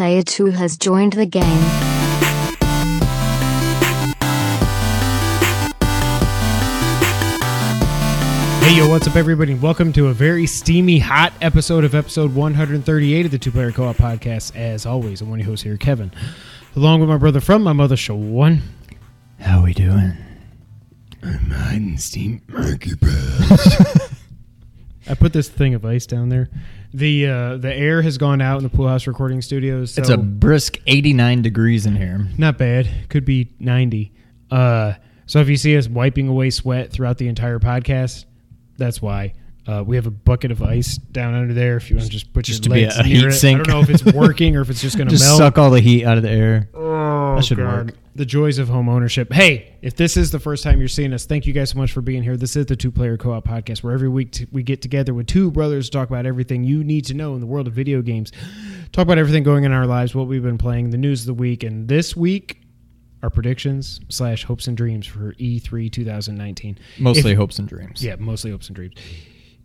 Player 2 has joined the game. Hey yo, what's up, everybody? Welcome to a very steamy, hot episode of episode 138 of the Two Player Co op podcast. As always, I'm one of your hosts here, Kevin, along with my brother from my mother, Sean. How are we doing? I'm hiding steam monkey pass. I put this thing of ice down there. The uh, the air has gone out in the pool house recording studios. So It's a brisk 89 degrees in here. not bad. Could be 90. Uh, so if you see us wiping away sweat throughout the entire podcast, that's why. Uh, we have a bucket of ice down under there. If you want to just put Just your legs a near heat it. sink. I don't know if it's working or if it's just going to Just melt. suck all the heat out of the air. Oh, That should God. work. The joys of home ownership. Hey, if this is the first time you're seeing us, thank you guys so much for being here. This is the Two Player Co op podcast where every week t- we get together with two brothers to talk about everything you need to know in the world of video games. Talk about everything going in our lives, what we've been playing, the news of the week. And this week, our predictions slash hopes and dreams for E E3 2019. Mostly If- hopes and dreams. yeah, mostly hopes and dreams.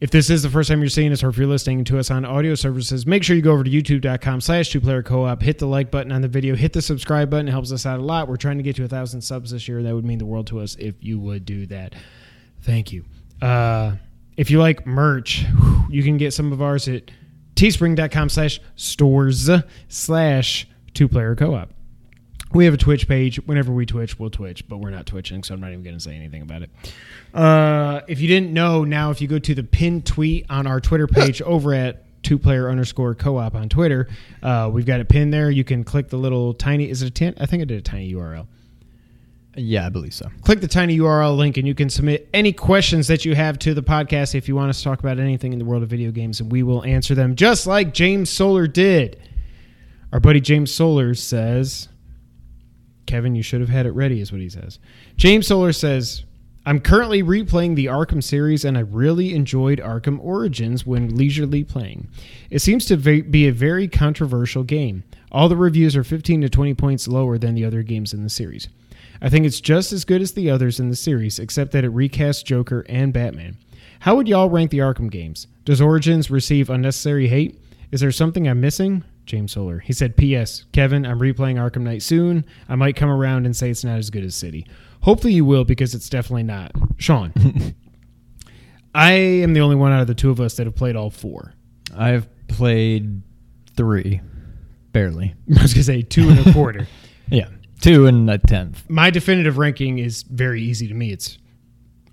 If this is the first time you're seeing us or if you're listening to us on audio services, make sure you go over to youtube.com slash two player co-op, hit the like button on the video, hit the subscribe button. It helps us out a lot. We're trying to get to a thousand subs this year. That would mean the world to us if you would do that. Thank you. Uh, if you like merch, you can get some of ours at teespring.com slash stores slash two player co-op. We have a Twitch page. Whenever we Twitch, we'll Twitch, but we're not twitching, so I'm not even going to say anything about it. Uh, if you didn't know, now if you go to the pinned tweet on our Twitter page over at two player underscore co op on Twitter, uh, we've got it pinned there. You can click the little tiny. Is it a tin? I think I did a tiny URL. Yeah, I believe so. Click the tiny URL link, and you can submit any questions that you have to the podcast if you want us to talk about anything in the world of video games, and we will answer them just like James Solar did. Our buddy James Solar says, Kevin, you should have had it ready, is what he says. James Solar says, I'm currently replaying the Arkham series, and I really enjoyed Arkham Origins when leisurely playing. It seems to be a very controversial game. All the reviews are 15 to 20 points lower than the other games in the series. I think it's just as good as the others in the series, except that it recasts Joker and Batman. How would y'all rank the Arkham games? Does Origins receive unnecessary hate? Is there something I'm missing? James Solar. He said, P.S. Kevin, I'm replaying Arkham Knight soon. I might come around and say it's not as good as City. Hopefully you will because it's definitely not. Sean. I am the only one out of the two of us that have played all four. I've played three. Barely. I was going to say two and a quarter. Yeah. Two and a tenth. My definitive ranking is very easy to me. It's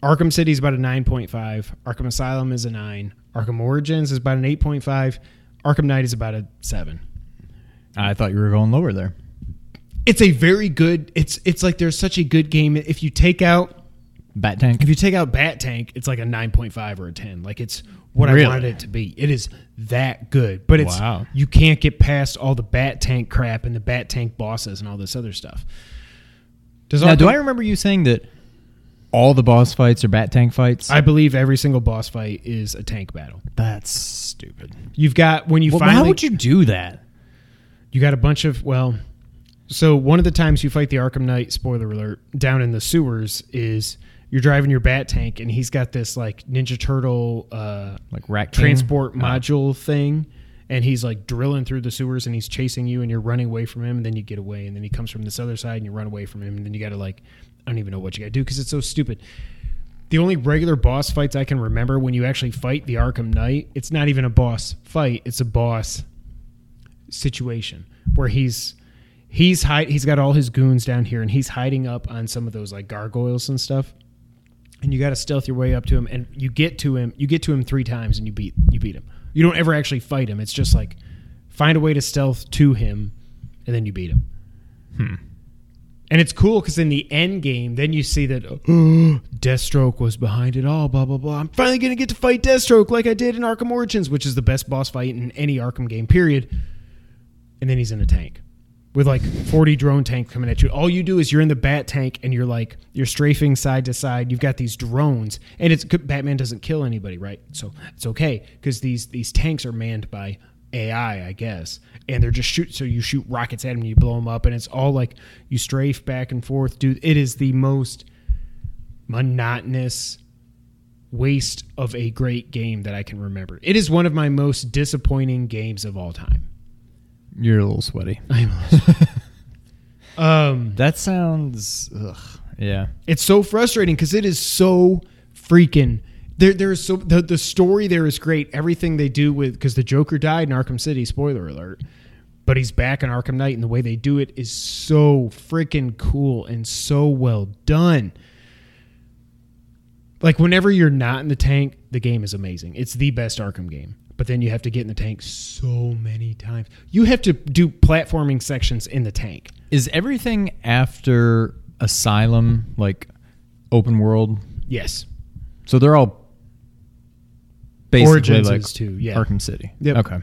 Arkham City is about a 9.5. Arkham Asylum is a 9. Arkham Origins is about an 8.5. Arkham Knight is about a 7. I thought you were going lower there. It's a very good it's it's like there's such a good game if you take out Bat Tank. if you take out Bat Tank, it's like a 9.5 or a 10. Like it's what Really? I wanted it to be. It is that good. But it's Wow. you can't get past all the Bat Tank crap and the Bat Tank bosses and all this other stuff. Does Now, Arkham- do I remember you saying that all the boss fights are Bat Tank fights? I believe every single boss fight is a tank battle. That's stupid. You've got when you Well, finally how would you do that? you got a bunch of well so one of the times you fight the arkham knight spoiler alert down in the sewers is you're driving your bat tank and he's got this like ninja turtle uh Like Rat King? transport Oh. module thing and he's like drilling through the sewers and he's chasing you and you're running away from him and then you get away and then he comes from this other side and you run away from him and then you got to like i don't even know what you got to do because it's so stupid. The only regular boss fights i can remember when you actually fight the arkham knight it's not even a boss fight it's a boss situation where he's he's hide, he's got all his goons down here and he's hiding up on some of those like gargoyles and stuff. And you got to stealth your way up to him and you get to him you get to him three times and you beat you beat him. You don't ever actually fight him it's just like find a way to stealth to him and then you beat him hmm. And it's cool because in the end game then you see that oh, deathstroke was behind it all blah blah blah i'm finally gonna get to fight deathstroke like i did in arkham origins which is the best boss fight in any arkham game period and then he's in a tank with like 40 drone tank coming at you. All you do is you're in the bat tank and you're like you're strafing side to side. You've got these drones and it's Batman doesn't kill anybody, right? So it's okay because these these tanks are manned by AI, I guess, and they're just shoot. So you shoot rockets at them, and you blow them up, and it's all like you strafe back and forth, dude. It is the most monotonous waste of a great game that I can remember. It is one of my most disappointing games of all time. You're a little sweaty. I'm a little um, That sounds. Ugh. Yeah. it's so frustrating because it is so freaking. There, there is so the the story there is great. Everything they do with because the Joker died in Arkham City. Spoiler alert. But he's back in Arkham Knight, and the way they do it is so freaking cool and so well done. Like whenever you're not in the tank, the game is amazing. It's the best Arkham game. But then you have to get in the tank so many times. You have to do platforming sections in the tank. Is everything after Asylum like open world? Yes. So they're all basically Origins like is too, yeah. Arkham City. Yep. Okay.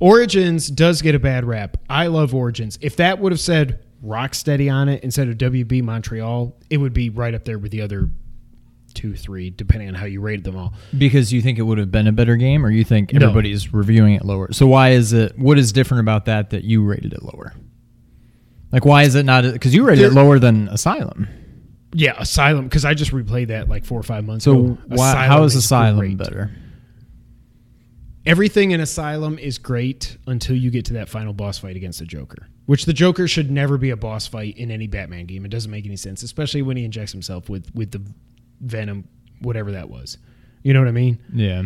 Origins does get a bad rap. I love Origins. If that would have said Rocksteady on it instead of WB Montreal, it would be right up there with the other two, three, depending on how you rated them all. Because you think it would have been a better game, or you think No. everybody's reviewing it lower? So why is it? What is different about that that you rated it lower? Like why is it not? Because you rated it lower than Asylum. Yeah, Asylum, because I just replayed that like four or five months So ago. why, how is Asylum better? Everything in Asylum is great until you get to that final boss fight against the Joker, which the Joker should never be a boss fight in any Batman game. It doesn't make any sense, especially when he injects himself with with the venom, whatever that was. You know what I mean? Yeah.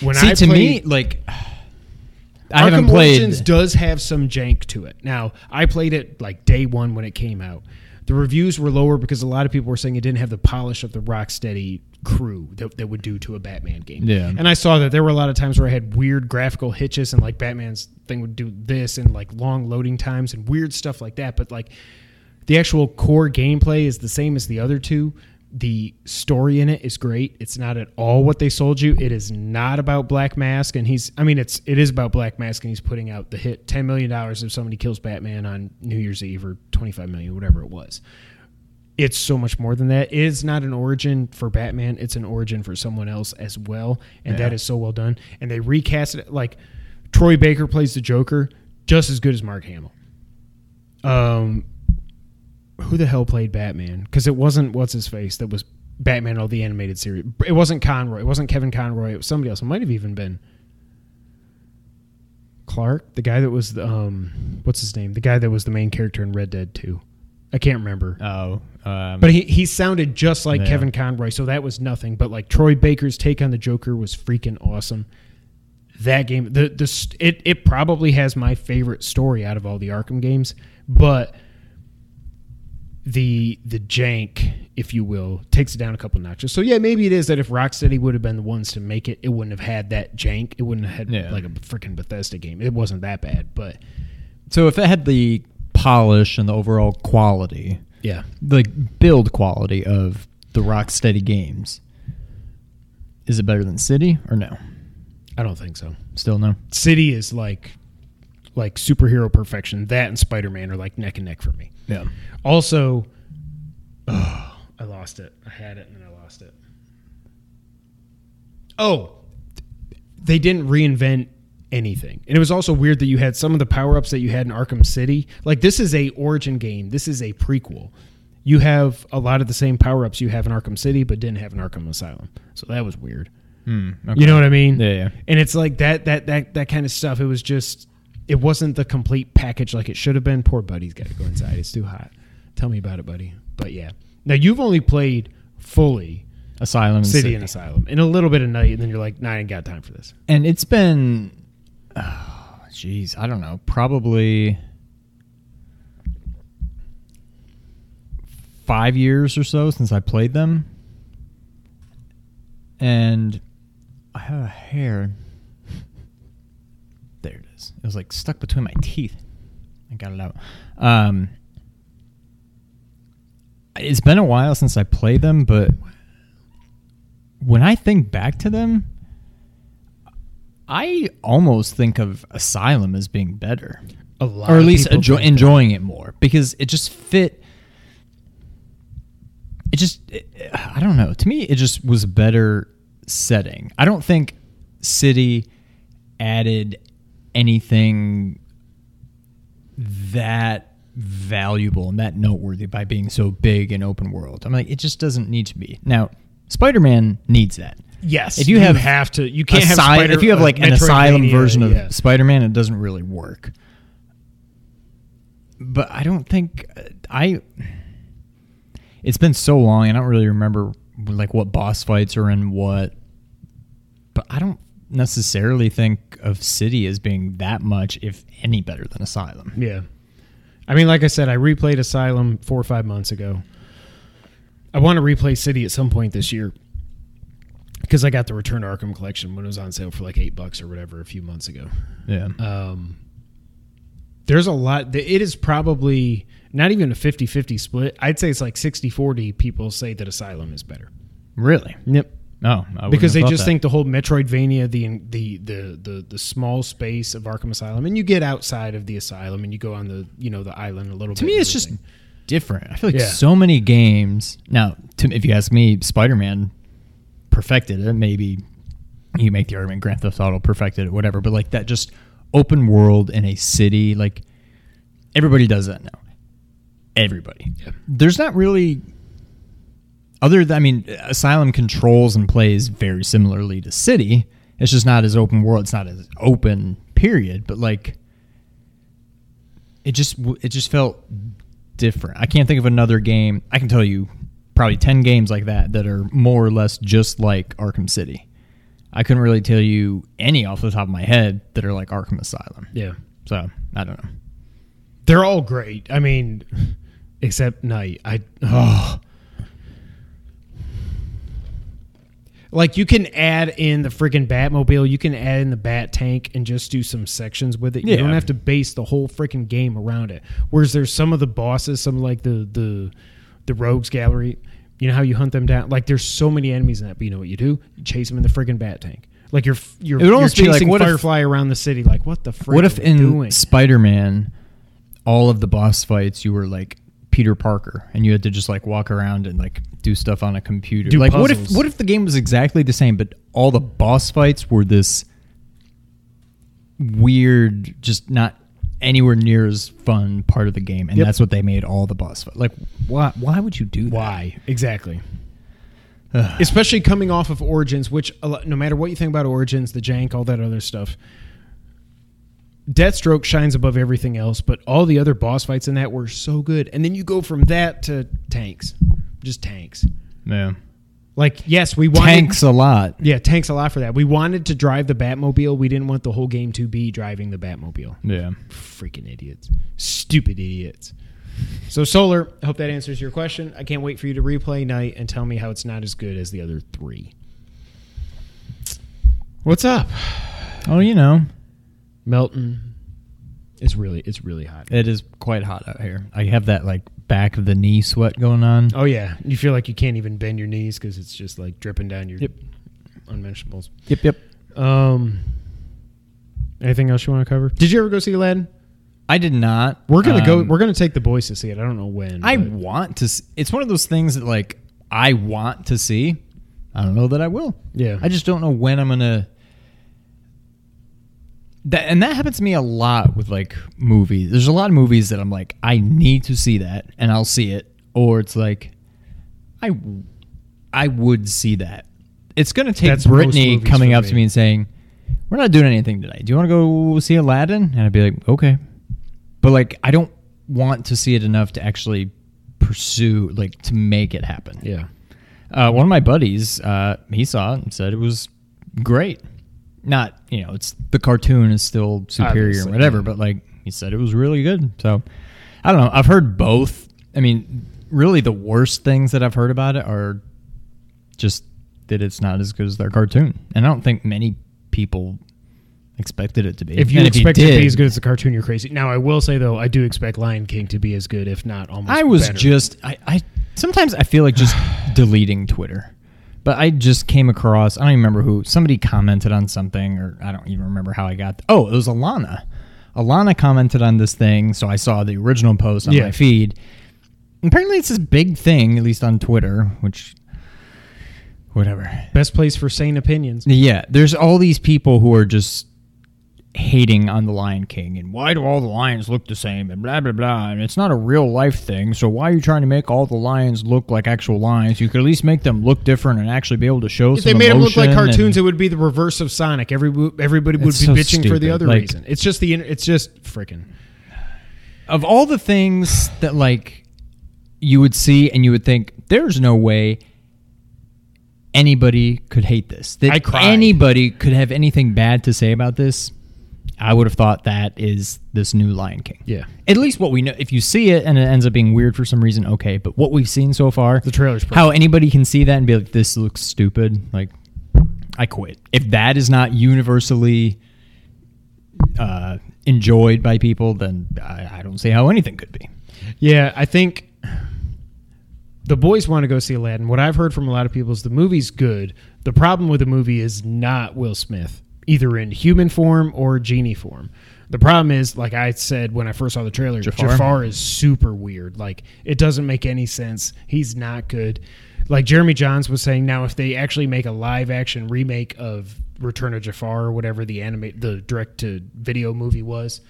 When See, I to me, like I Arkham haven't played. Origins does have some jank to it. Now, I played it like day one when it came out. The reviews were lower because a lot of people were saying it didn't have the polish of the Rocksteady crew that, that would do to a Batman game. Yeah. And I saw that there were a lot of times where I had weird graphical hitches and like Batman's thing would do this and like long loading times and weird stuff like that. But like the actual core gameplay is the same as the other two. The story in it is great. It's not at all what they sold you. It is not about Black Mask, and he's. I mean, it's it is about Black Mask, and he's putting out the hit ten million dollars if somebody kills Batman on New Year's Eve or twenty five million, whatever it was. It's so much more than that. It is not an origin for Batman. It's an origin for someone else as well, and that is so well done. And they recast it like Troy Baker plays the Joker just as good as Mark Hamill. Um, who the hell played Batman? Because it wasn't what's his face that was Batman all the animated series. It wasn't Conroy. It wasn't Kevin Conroy. It was somebody else. It might have even been Clark, the guy that was the, um, what's his name? The guy that was the main character in Red Dead Two. I can't remember. oh, um, But he, he sounded just like Yeah. Kevin Conroy, so that was nothing. But like Troy Baker's take on the Joker was freaking awesome. That game, the the it it probably has my favorite story out of all the Arkham games, but the the jank, if you will, takes it down a couple notches. So yeah, maybe it is that if Rocksteady would have been the ones to make it, it wouldn't have had that jank. It wouldn't have had Yeah. like a freaking Bethesda game. It wasn't that bad, but so if it had the polish and the overall quality, yeah, like build quality of the Rocksteady games, is it better than City or no? I don't think so. Still no. City is like like superhero perfection. That and Spider Man are like neck and neck for me. Yeah. Also, oh, I lost it. I had it and then I lost it. Oh, they didn't reinvent anything. And it was also weird that you had some of the power ups that you had in Arkham City. Like this is a origin game. This is a prequel. You have a lot of the same power ups you have in Arkham City, but didn't have in Arkham Asylum. So that was weird. Hmm, You know what I mean? Yeah, yeah. And it's like that that that that kind of stuff. It was just it wasn't the complete package like it should have been. Poor buddy's got to go inside. It's too hot. Tell me about it, buddy. But yeah. Now you've only played fully Asylum City, City. and Asylum and a little bit of Knight, and then you're like, nah, I ain't got time for this. And it's been, oh, jeez, I don't know, probably five years or so since I played them. And I have a hair. There it was like stuck between my teeth. I got it out. Um, it's been a while since I played them, but when I think back to them, I almost think of Asylum as being better, A lot, or at least people enjoy, think that. enjoying it more because it just fit. It just, it, I don't know. To me, it just was a better setting. I don't think City added anything that valuable and that noteworthy by being so big and open world. I'm like, it just doesn't need to be. Now, Spider Man needs that. Yes, If you have have to, you can't have Spider, if you have uh, like an asylum version of yeah. Spider-Man, it doesn't really work. But I don't think uh, I. It's been so long, I don't really remember like what boss fights are in what. But I don't necessarily think of City as being that much, if any, better than Asylum. Yeah. I mean, like I said, I replayed Asylum four or five months ago. I want to replay City at some point this year because I got the Return to Arkham collection when it was on sale for like eight bucks or whatever a few months ago. Yeah, Um, there's a lot. It is probably not even a 50 50 split. I'd say it's like 60 40 people say that Asylum is better. really? Yep. No, I because they just that. think the whole Metroidvania, the, the the the the small space of Arkham Asylum, and you get outside of the asylum and you go on the you know the island a little. to bit To me it's just different i feel like Yeah. so many games now to, if you ask me spider-man perfected it maybe you make the argument grand theft auto perfected it whatever but like that just open world in a city like everybody does that now everybody Yeah. there's not really other than i mean asylum controls and plays very similarly to city it's just not as open world it's not as open period but like it just it just felt different. I can't think of another game. I can tell you probably 10 games like that that are more or less just like Arkham City. I couldn't really tell you any off the top of my head that are like Arkham Asylum. yeah, So, I don't know. they're all great. I mean, except Knight. I oh. Like you can add in the freaking Batmobile, you can add in the Bat Tank and just do some sections with it. You Yeah. don't have to base the whole freaking game around it. Whereas there's some of the bosses, some like the the the Rogues Gallery. You know how you hunt them down? Like there's so many enemies in that, but you know what you do? You chase them in the freaking Bat Tank. Like you're you're, It would you're almost be like, chasing what if- Firefly around the city. Like what the frick what if in doing? Spider-Man all of the boss fights you were like Peter Parker and you had to just like walk around and like do stuff on a computer. Do like what if what if the game was exactly the same but all the boss fights were this weird just not anywhere near as fun part of the game and Yep. that's what they made all the boss fight. Like why why would you do that? Why exactly? Especially coming off of Origins, which no matter what you think about Origins, the jank, all that other stuff, Deathstroke shines above everything else. But all the other boss fights in that were so good, and then you go from that to tanks, just tanks. Yeah. Like yes, we wanted Tanks a lot. Yeah, tanks a lot for that. We wanted to drive the Batmobile. We didn't want the whole game to be driving the Batmobile. Yeah. Freaking idiots. Stupid idiots. So, Solar, I hope that answers your question. I can't wait for you to replay Knight and tell me how it's not as good as the other three. What's up? Oh, you know, Melton. It's really it's really hot. it is quite hot out here. I have that like back of the knee sweat going on. Oh yeah, you feel like you can't even bend your knees because it's just like dripping down your Yep. unmentionables. Yep, yep. Um, anything else you want to cover? Did you ever go see Aladdin? I did not. We're gonna go. Um, We're gonna take the boys to see it. I don't know when. I but- want to. s- It's one of those things that like I want to see. I don't know that I will. Yeah. I just don't know when I'm gonna. That and that happens to me a lot with like movies. There's a lot of movies that I'm like I need to see that and I'll see it, or it's like I I would see that. It's gonna take That's Brittany coming up to me. me and saying, "We're not doing anything today. Do you want to go see Aladdin?" And I'd be like, "Okay," but like I don't want to see it enough to actually pursue like to make it happen. yeah. Uh, one of my buddies, uh, he saw it and said it was great. Not, you know, it's the cartoon is still superior Obviously, or whatever, but like he said it was really good. So I don't know. I've heard both. I mean, really, the worst things that I've heard about it are just that it's not as good as their cartoon, and I don't think many people expected it to be. If you And expect it to be as good as the cartoon, you're crazy. Now, I will say though, I do expect Lion King to be as good, if not almost. I was better. just I, I sometimes I feel like just deleting Twitter. But I just came across I don't even remember who somebody commented on something or I don't even remember how I got oh, it was Alana. Alana commented on this thing, so I saw the original post on Yeah. my feed. Apparently it's this big thing, at least on Twitter, which whatever. best place for sane opinions. Yeah, there's all these people who are just hating on the Lion King and why do all the lions look the same and blah blah blah and it's not a real life thing so why are you trying to make all the lions look like actual lions you could at least make them look different and actually be able to show If they made them look like cartoons, it would be the reverse of Sonic. Every everybody would be so bitching for the other Like- reason. It's just the. It's just freaking. of all the things that like you would see and you would think there's no way anybody could hate this that anybody could have anything bad to say about this i would have thought that is this new lion king Yeah. at least what we know if you see it and it ends up being weird for some reason okay but what we've seen so far The trailer's perfect. how anybody can see that and be like this looks stupid like i quit if that is not universally uh, enjoyed by people then I, I don't see how anything could be Yeah, I think the boys want to go see Aladdin. What I've heard from a lot of people is the movie's good. The problem with the movie is not Will Smith, either in human form or genie form. The problem is, like I said when I first saw the trailer, Jafar? Jafar, is super weird. Like it doesn't make any sense. He's not good. Like Jeremy Jahns was saying, now if they actually make a live action remake of Return of Jafar or whatever the animate the direct to video movie was,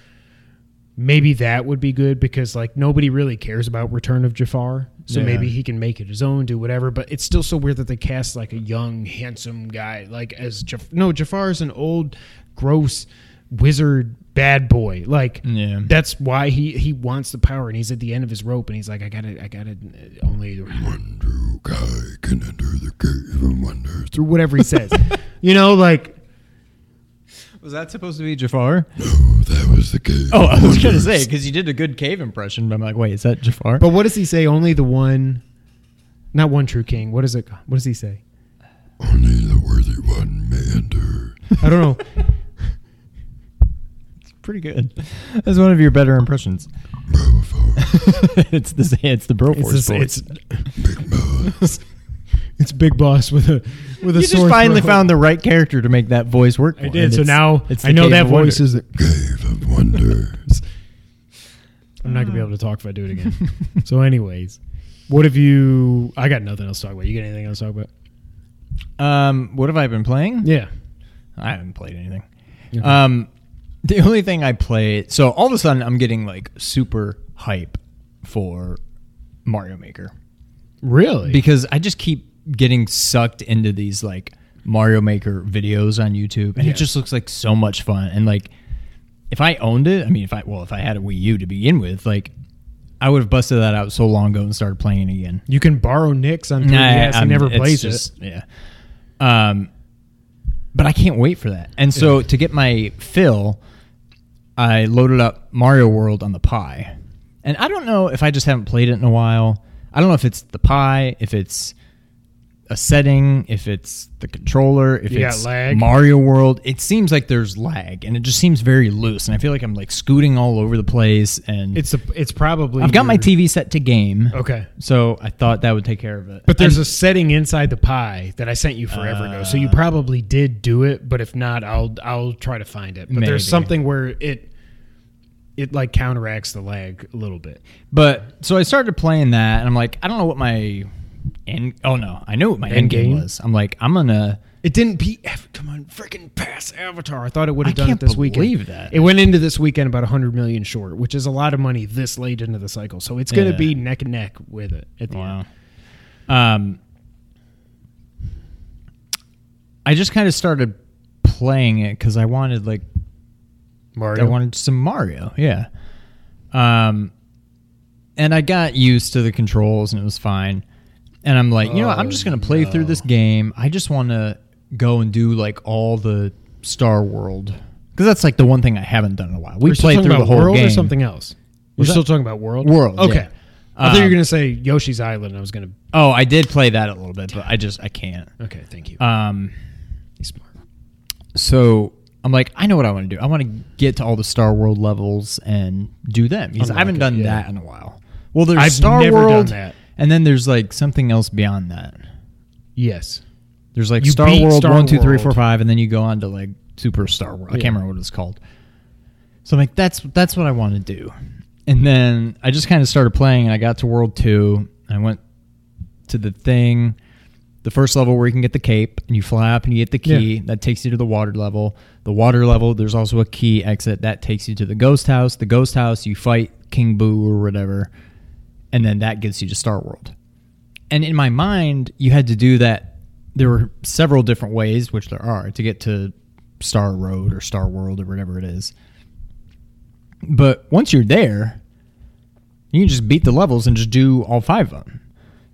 maybe that would be good because like nobody really cares about Return of Jafar. So Yeah. maybe he can make it his own, do whatever. But it's still so weird that they cast like a young, handsome guy like as Jaf- no Jafar is an old, gross wizard bad boy. Like Yeah. that's why he he wants the power and he's at the end of his rope and he's like I got to I got to uh, only Wonder guy can enter the cave of wonders. through whatever he says. you know like Was that supposed to be Jafar? No, that was the cave. Oh, I was gonna say because you did a good cave impression, but I'm like, wait, is that Jafar? but what does he say? Only the one not one true king. What is it? What does he say? Only the worthy one may enter. I don't know. It's pretty good. That's one of your better impressions. Bravo, it's the it's the Broforce It's, just, it's Big Boss. It's Big Boss with a with a you just finally throat. found the right character to make that voice work. I did. So it's- now it's I know that voice Wonders. is. cave of wonders. I'm not gonna be able to talk if I do it again. so, anyways, what have you? I got nothing else to talk about. You got anything else to talk about? Um, what have I been playing? Yeah. I haven't played anything. Okay. Um, the only thing I played, so all of a sudden I'm getting like super hype for Mario Maker Really? because I just keep getting sucked into these like Mario Maker videos on YouTube, and Yeah. it just looks like so much fun. And like, if I owned it, I mean, if I well, if I had a Wii U to begin with, like, I would have busted that out so long ago and started playing it again. you can borrow Nick's on 3DS. Nah, he I'm- never plays just- Yeah. Um, but I can't wait for that. And so to get my fill, I loaded up Mario World on the Pi. And I don't know if I just haven't played it in a while. I don't know if it's the Pi, if it's a setting, if it's the controller, if You got it's lag? Mario World. It seems like there's lag, and it just seems very loose. And I feel like I'm like scooting all over the place. And. It's a, It's probably. I've got my your- TV set to game, Okay. so I thought that would take care of it. But there's a setting inside the Pi that I sent you forever ago, so you Uh. probably did do it. But if not, I'll I'll try to find it. But Maybe. there's something where it it like counteracts the lag a little bit. But so I started playing that, and I'm like, I don't know what my end. Oh no, I knew what my end, End game was. I'm like, I'm gonna. It didn't beat. Come on, freaking pass Avatar. I thought it would have done it this weekend. believe that. It went into this weekend about 100 million short, which is a lot of money this late into the cycle. So it's going to Yeah. be neck and neck with it at the end. Wow. Um, I just kind of started playing it because I wanted like Mario. I wanted some Mario. Yeah. Um, and I got used to the controls and it was fine. And I'm like, you know, what? I'm just gonna play through this game. I just want to go and do like all the Star World because that's like the one thing I haven't done in a while. We We're played through the whole World game. or something else. We're Was that- still talking about World. World, Okay. yeah. I thought you were Um, going to say Yoshi's Island. I was going to. Oh, I did play that a little bit, but I just I can't. Okay, thank you. Um, He's smart. so I'm like, I know what I want to do. I want to get to all the Star World levels and do them because I haven't done yeah. that in a while. Well, there's I've Star never done World, that. And then there's like something else beyond that. Yes. There's like You Star beat World Star one, two, three, World. four, five, and then you go on to like Super Star World. I Yeah. can't remember what it's called. So I'm like, that's that's what I want to do. And then I just kind of started playing, and I got to World Two. I went to the thing, the first level where you can get the cape and you fly up and you get the key that takes you to the water level. The water level, there's also a key exit that takes you to the ghost house. The ghost house, you fight King Boo or whatever, and then that gets you to Star World. And in my mind, you had to do that. There were several different ways, which there are, to get to Star Road or Star World or whatever it is. But once you're there, you can just beat the levels and just do all five of them.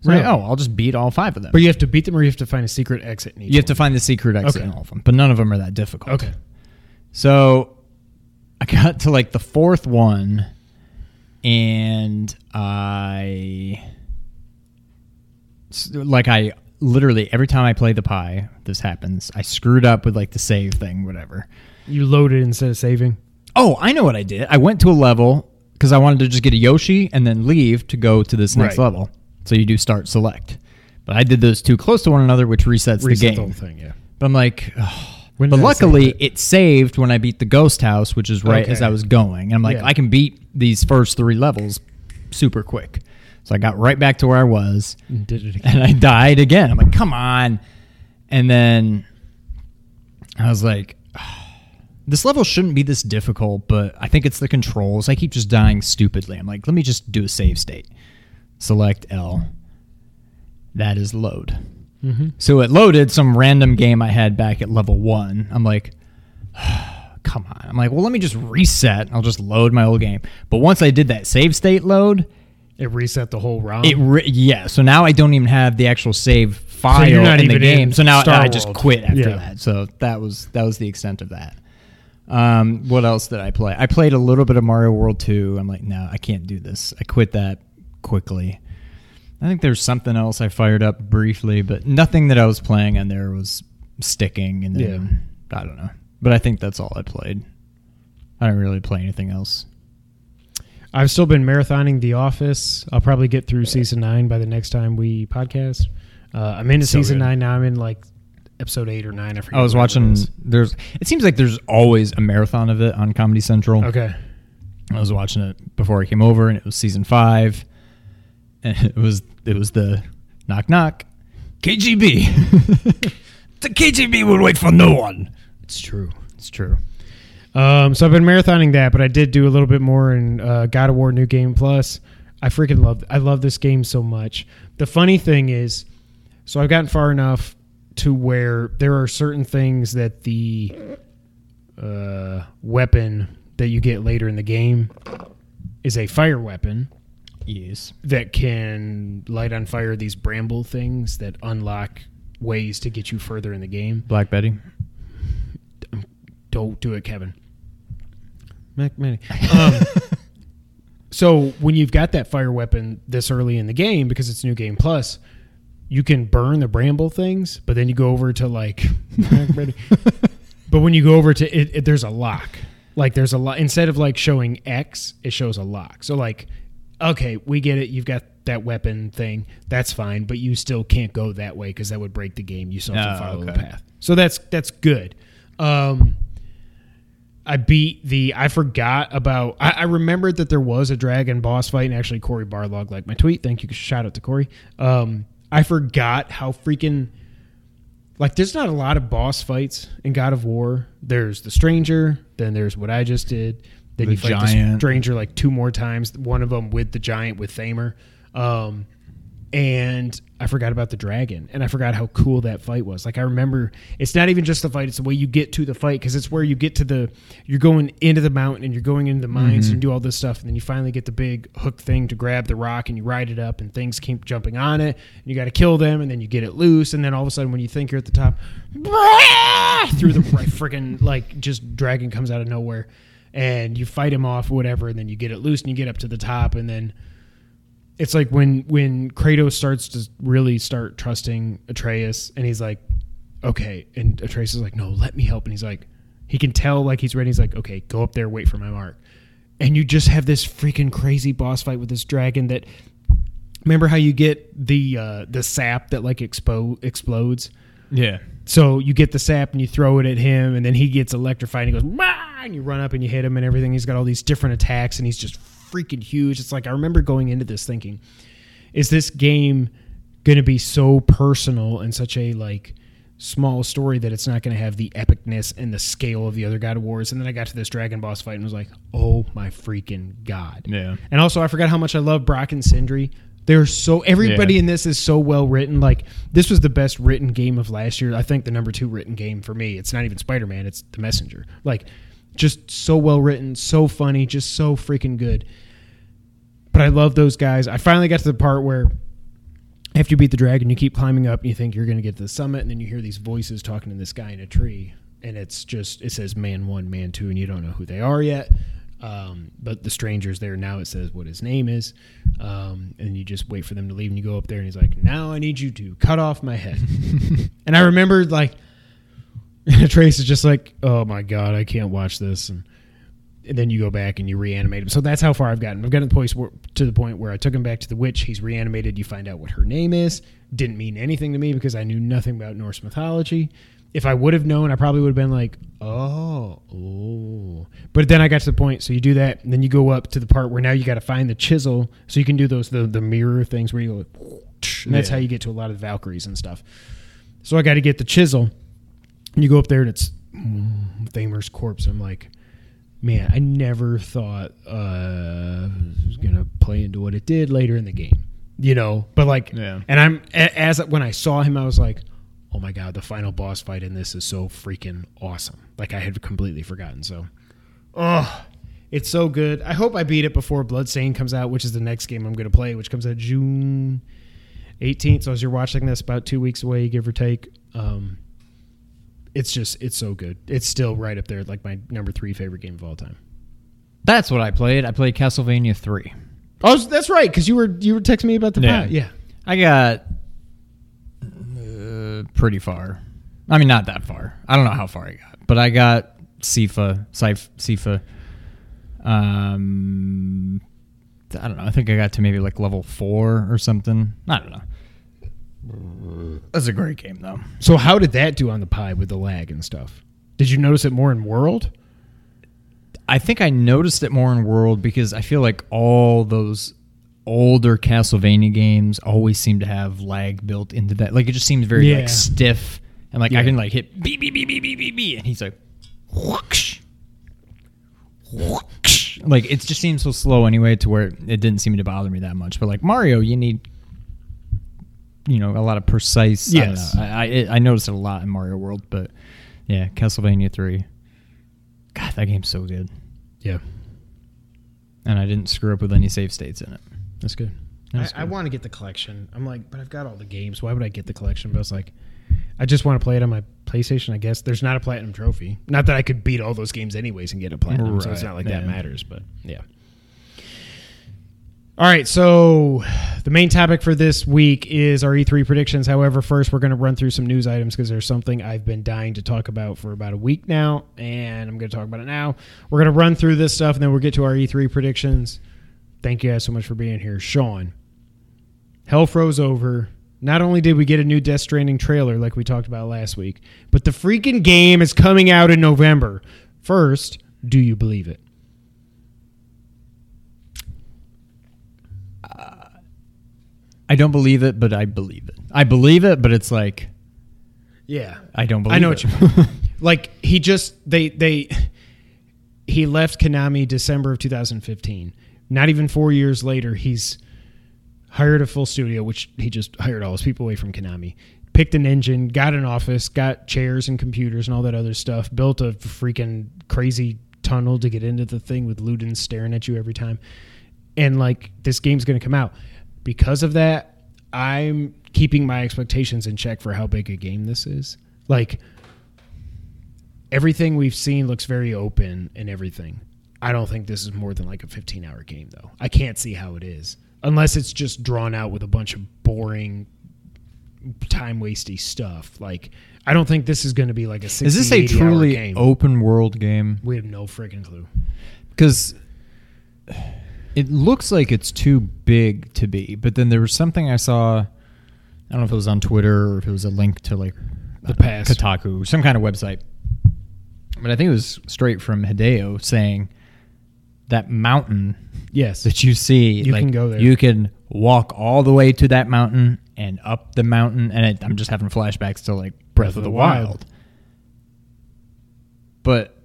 So Really? oh, I'll just beat all five of them. But you have to beat them, or you have to find a secret exit in each. You have to find the secret exit Okay. in all of them, but none of them are that difficult. Okay. So I got to like the fourth one, and I like I literally every time I play the Pi, this happens. I screwed up with like the save thing, whatever. You load it instead of saving. Oh, I know what I did. I went to a level because I wanted to just get a Yoshi and then leave to go to this next Right. level. So you do start select. But I did those two close to one another, which resets the Reset game. the whole thing. Yeah. But I'm like. When but did I save luckily it? it saved when I beat the ghost house, which is right as I was going. And I'm like, Yeah. I can beat these first three levels super quick. So I got right back to where I was And did it again. and I died again. I'm like, come on. And then I was like, this level shouldn't be this difficult, but I think it's the controls. I keep just dying stupidly. I'm like, let me just do a save state. Select L. That is load. Mm-hmm. So it loaded some random game I had back at level one. I'm like, come on. I'm like, well, let me just reset. I'll just load my old game. But once I did that save state load, It reset the whole round. it re- yeah. So now I don't even have the actual save file you're in the game. in so now Star I just World. quit after Yeah. that. So that was that was the extent of that. Um, what else did I play? I played a little bit of Mario World 2. I'm like, no, I can't do this. I quit that quickly. I think there's something else I fired up briefly, but nothing that I was playing on there was sticking. And then I don't know. But I think that's all I played. I didn't really play anything else. I've still been marathoning The Office. I'll probably get through season nine by the next time we podcast. Uh, I'm into So season good. nine now. I'm in like episode eight or nine. I forget. I was watching. it. There's. It seems like there's always a marathon of it on Comedy Central. Okay. I was watching it before I came over, and it was season five, and it was it was the knock knock, KGB. the KGB would wait for no one. It's true. It's true. Um, so I've been marathoning that, but I did do a little bit more in uh, God of War New Game Plus. I freaking love. I love this game so much. The funny thing is, so I've gotten far enough to where there are certain things that the uh, weapon that you get later in the game is a fire weapon Yes. that can light on fire these bramble things that unlock ways to get you further in the game. Black Betty. Don't do it, Kevin. Mac Manny. Um, so when you've got that fire weapon this early in the game, because it's new game plus, you can burn the bramble things, but then you go over to like, but when you go over to it, it, there's a lock. Like there's a lot instead of like showing X, it shows a lock. So like, okay, we get it. You've got that weapon thing. That's fine, but you still can't go that way because that would break the game. You still have to Oh, follow the path. So that's that's good. Um, I beat the. I forgot about. I, I remembered that there was a dragon boss fight, and actually Cory Barlog liked my tweet. Thank you. Shout out to Cory. Um, I forgot how freaking like. There's not a lot of boss fights in God of War. There's the stranger. Then there's what I just did. Then The you fight the stranger like two more times. One of them with the giant with Thamur. Um, and I forgot about the dragon, and I forgot how cool that fight was. Like I remember, it's not even just the fight; it's the way you get to the fight because it's where you get to the. You're going into the mountain and you're going into the mines Mm-hmm. and you do all this stuff, and then you finally get the big hook thing to grab the rock and you ride it up, and things keep jumping on it. And you got to kill them, and then you get it loose, and then all of a sudden, when you think you're at the top, through the right freaking like just dragon comes out of nowhere, and you fight him off, whatever, and then you get it loose and you get up to the top, and then it's like when when Kratos starts to really start trusting Atreus, and he's like, "Okay," and Atreus is like, "No, let me help," and he's like, he can tell like he's ready. He's like, "Okay, go up there, wait for my mark," and you just have this freaking crazy boss fight with this dragon that. Remember how you get the uh, the sap that like expo- explodes? Yeah. So you get the sap and you throw it at him, and then he gets electrified. And he goes, "Bah!" and you run up and you hit him and everything. He's got all these different attacks, and he's just freaking huge. It's like I remember going into this thinking, is this game going to be so personal and such a like small story that it's not going to have the epicness and the scale of the other God of Wars. And then I got to this dragon boss fight and was like, oh my freaking god! Yeah. And also, I forgot how much I love Brok and Sindri. They're so everybody Yeah. in this is so well written. Like this was the best written game of last year. I think the number two written game for me. It's not even Spider Man. It's The Messenger. Like just so well written, so funny, just so freaking good. But I love those guys. I finally got to the part where after you beat the dragon, you keep climbing up and you think you're going to get to the summit, and then you hear these voices talking to this guy in a tree, and it's just it says man one, man two, and you don't know who they are yet. Um, but the stranger's there now. It says what his name is, um, and you just wait for them to leave, and you go up there, and he's like, "Now I need you to cut off my head." and I remember like Trace is just like, "Oh my god, I can't watch this," and and then you go back and you reanimate him. So that's how far I've gotten. I've gotten to the point where, to the point where I took him back to the witch. He's reanimated. You find out what her name is. Didn't mean anything to me because I knew nothing about Norse mythology. If I would have known, I probably would have been like, oh, oh. But then I got to the point. So you do that, and then you go up to the part where now you got to find the chisel, so you can do those the the mirror things where you go, and that's Yeah. how you get to a lot of the Valkyries and stuff. So I got to get the chisel, and you go up there, and it's mm, Thamur's corpse. I'm like, man, I never thought uh, it was gonna play into what it did later in the game, you know. But like, Yeah. And I'm as when I saw him, I was like, oh my god, the final boss fight in this is so freaking awesome. Like I had completely forgotten. So, oh, it's so good. I hope I beat it before Bloodstained comes out, which is the next game I'm gonna play, which comes out June 18th. So as you're watching this, about two weeks away, give or take. Um, it's just it's so good. It's still right up there, like my number three favorite game of all time. That's what I played. I played Castlevania 3. Oh, that's right, because you were you were texting me about the Yeah. yeah. yeah. I got uh, pretty far. I mean, not that far. I don't know how far I got, but I got Sypha, Sif, Sypha. Um, I don't know. I think I got to maybe like level four or something. I don't know. That's a great game, though. So how did that do on the Pi with the lag and stuff? Did you notice it more in World? I think I noticed it more in World because I feel like all those older Castlevania games always seem to have lag built into that. Like it just seems very Yeah. like stiff and like Yeah. I can like hit beep beep beep beep beep beep beep and he's like whoosh, whoosh. like it just seems so slow anyway to where it didn't seem to bother me that much. But like Mario, you need you know a lot of precise. Yes. I. I, I I noticed it a lot in Mario World, but yeah, Castlevania three. God, that game's so good Yeah, and I didn't screw up with any save states in it. that's good. That's I, I want to get the collection. I'm like, but I've got all the games. Why would I get the collection? But I was like, I just want to play it on my PlayStation. I guess there's not a platinum trophy. Not that I could beat all those games anyways and get a platinum. So it's not like that matters. But yeah. All right, so the main topic for this week is our E3 predictions. However, first we're going to run through some news items because there's something I've been dying to talk about for about a week now, and I'm going to talk about it now. We're going to run through this stuff, and then we'll get to our E3 predictions. Thank you guys so much for being here, Sean. Hell froze over. Not only did we get a new Death Stranding trailer like we talked about last week, but the freaking game is coming out in November. First, do you believe it? I don't believe it, but I believe it. I believe it, but it's like Yeah. I don't believe. I know it. what you mean. like he just they they he left Konami December of 2015. Not even 4 years later he's hired a full studio which he just hired all his people away from Konami. Picked an engine, got an office, got chairs and computers and all that other stuff, built a freaking crazy tunnel to get into the thing with Ludens staring at you every time. And like this game's going to come out. Because of that, I'm keeping my expectations in check for how big a game this is. Like everything we've seen looks very open and everything. I don't think this is more than like a 15 hour game though. I can't see how it is unless it's just drawn out with a bunch of boring time wasty stuff. Like I don't think this is going to be like a 60 Is this a truly open world game? we have no freaking clue. Because it looks like it's too big to be. But then there was something I saw. I don't know if it was on Twitter or if it was a link to like The past. Kotaku, some kind of website. But I think it was straight from Hideo saying that mountain Yes. that you see, You like, can go there. You can walk all the way to that mountain and up the mountain, and it, I'm just having flashbacks to like Breath of the Wild. But,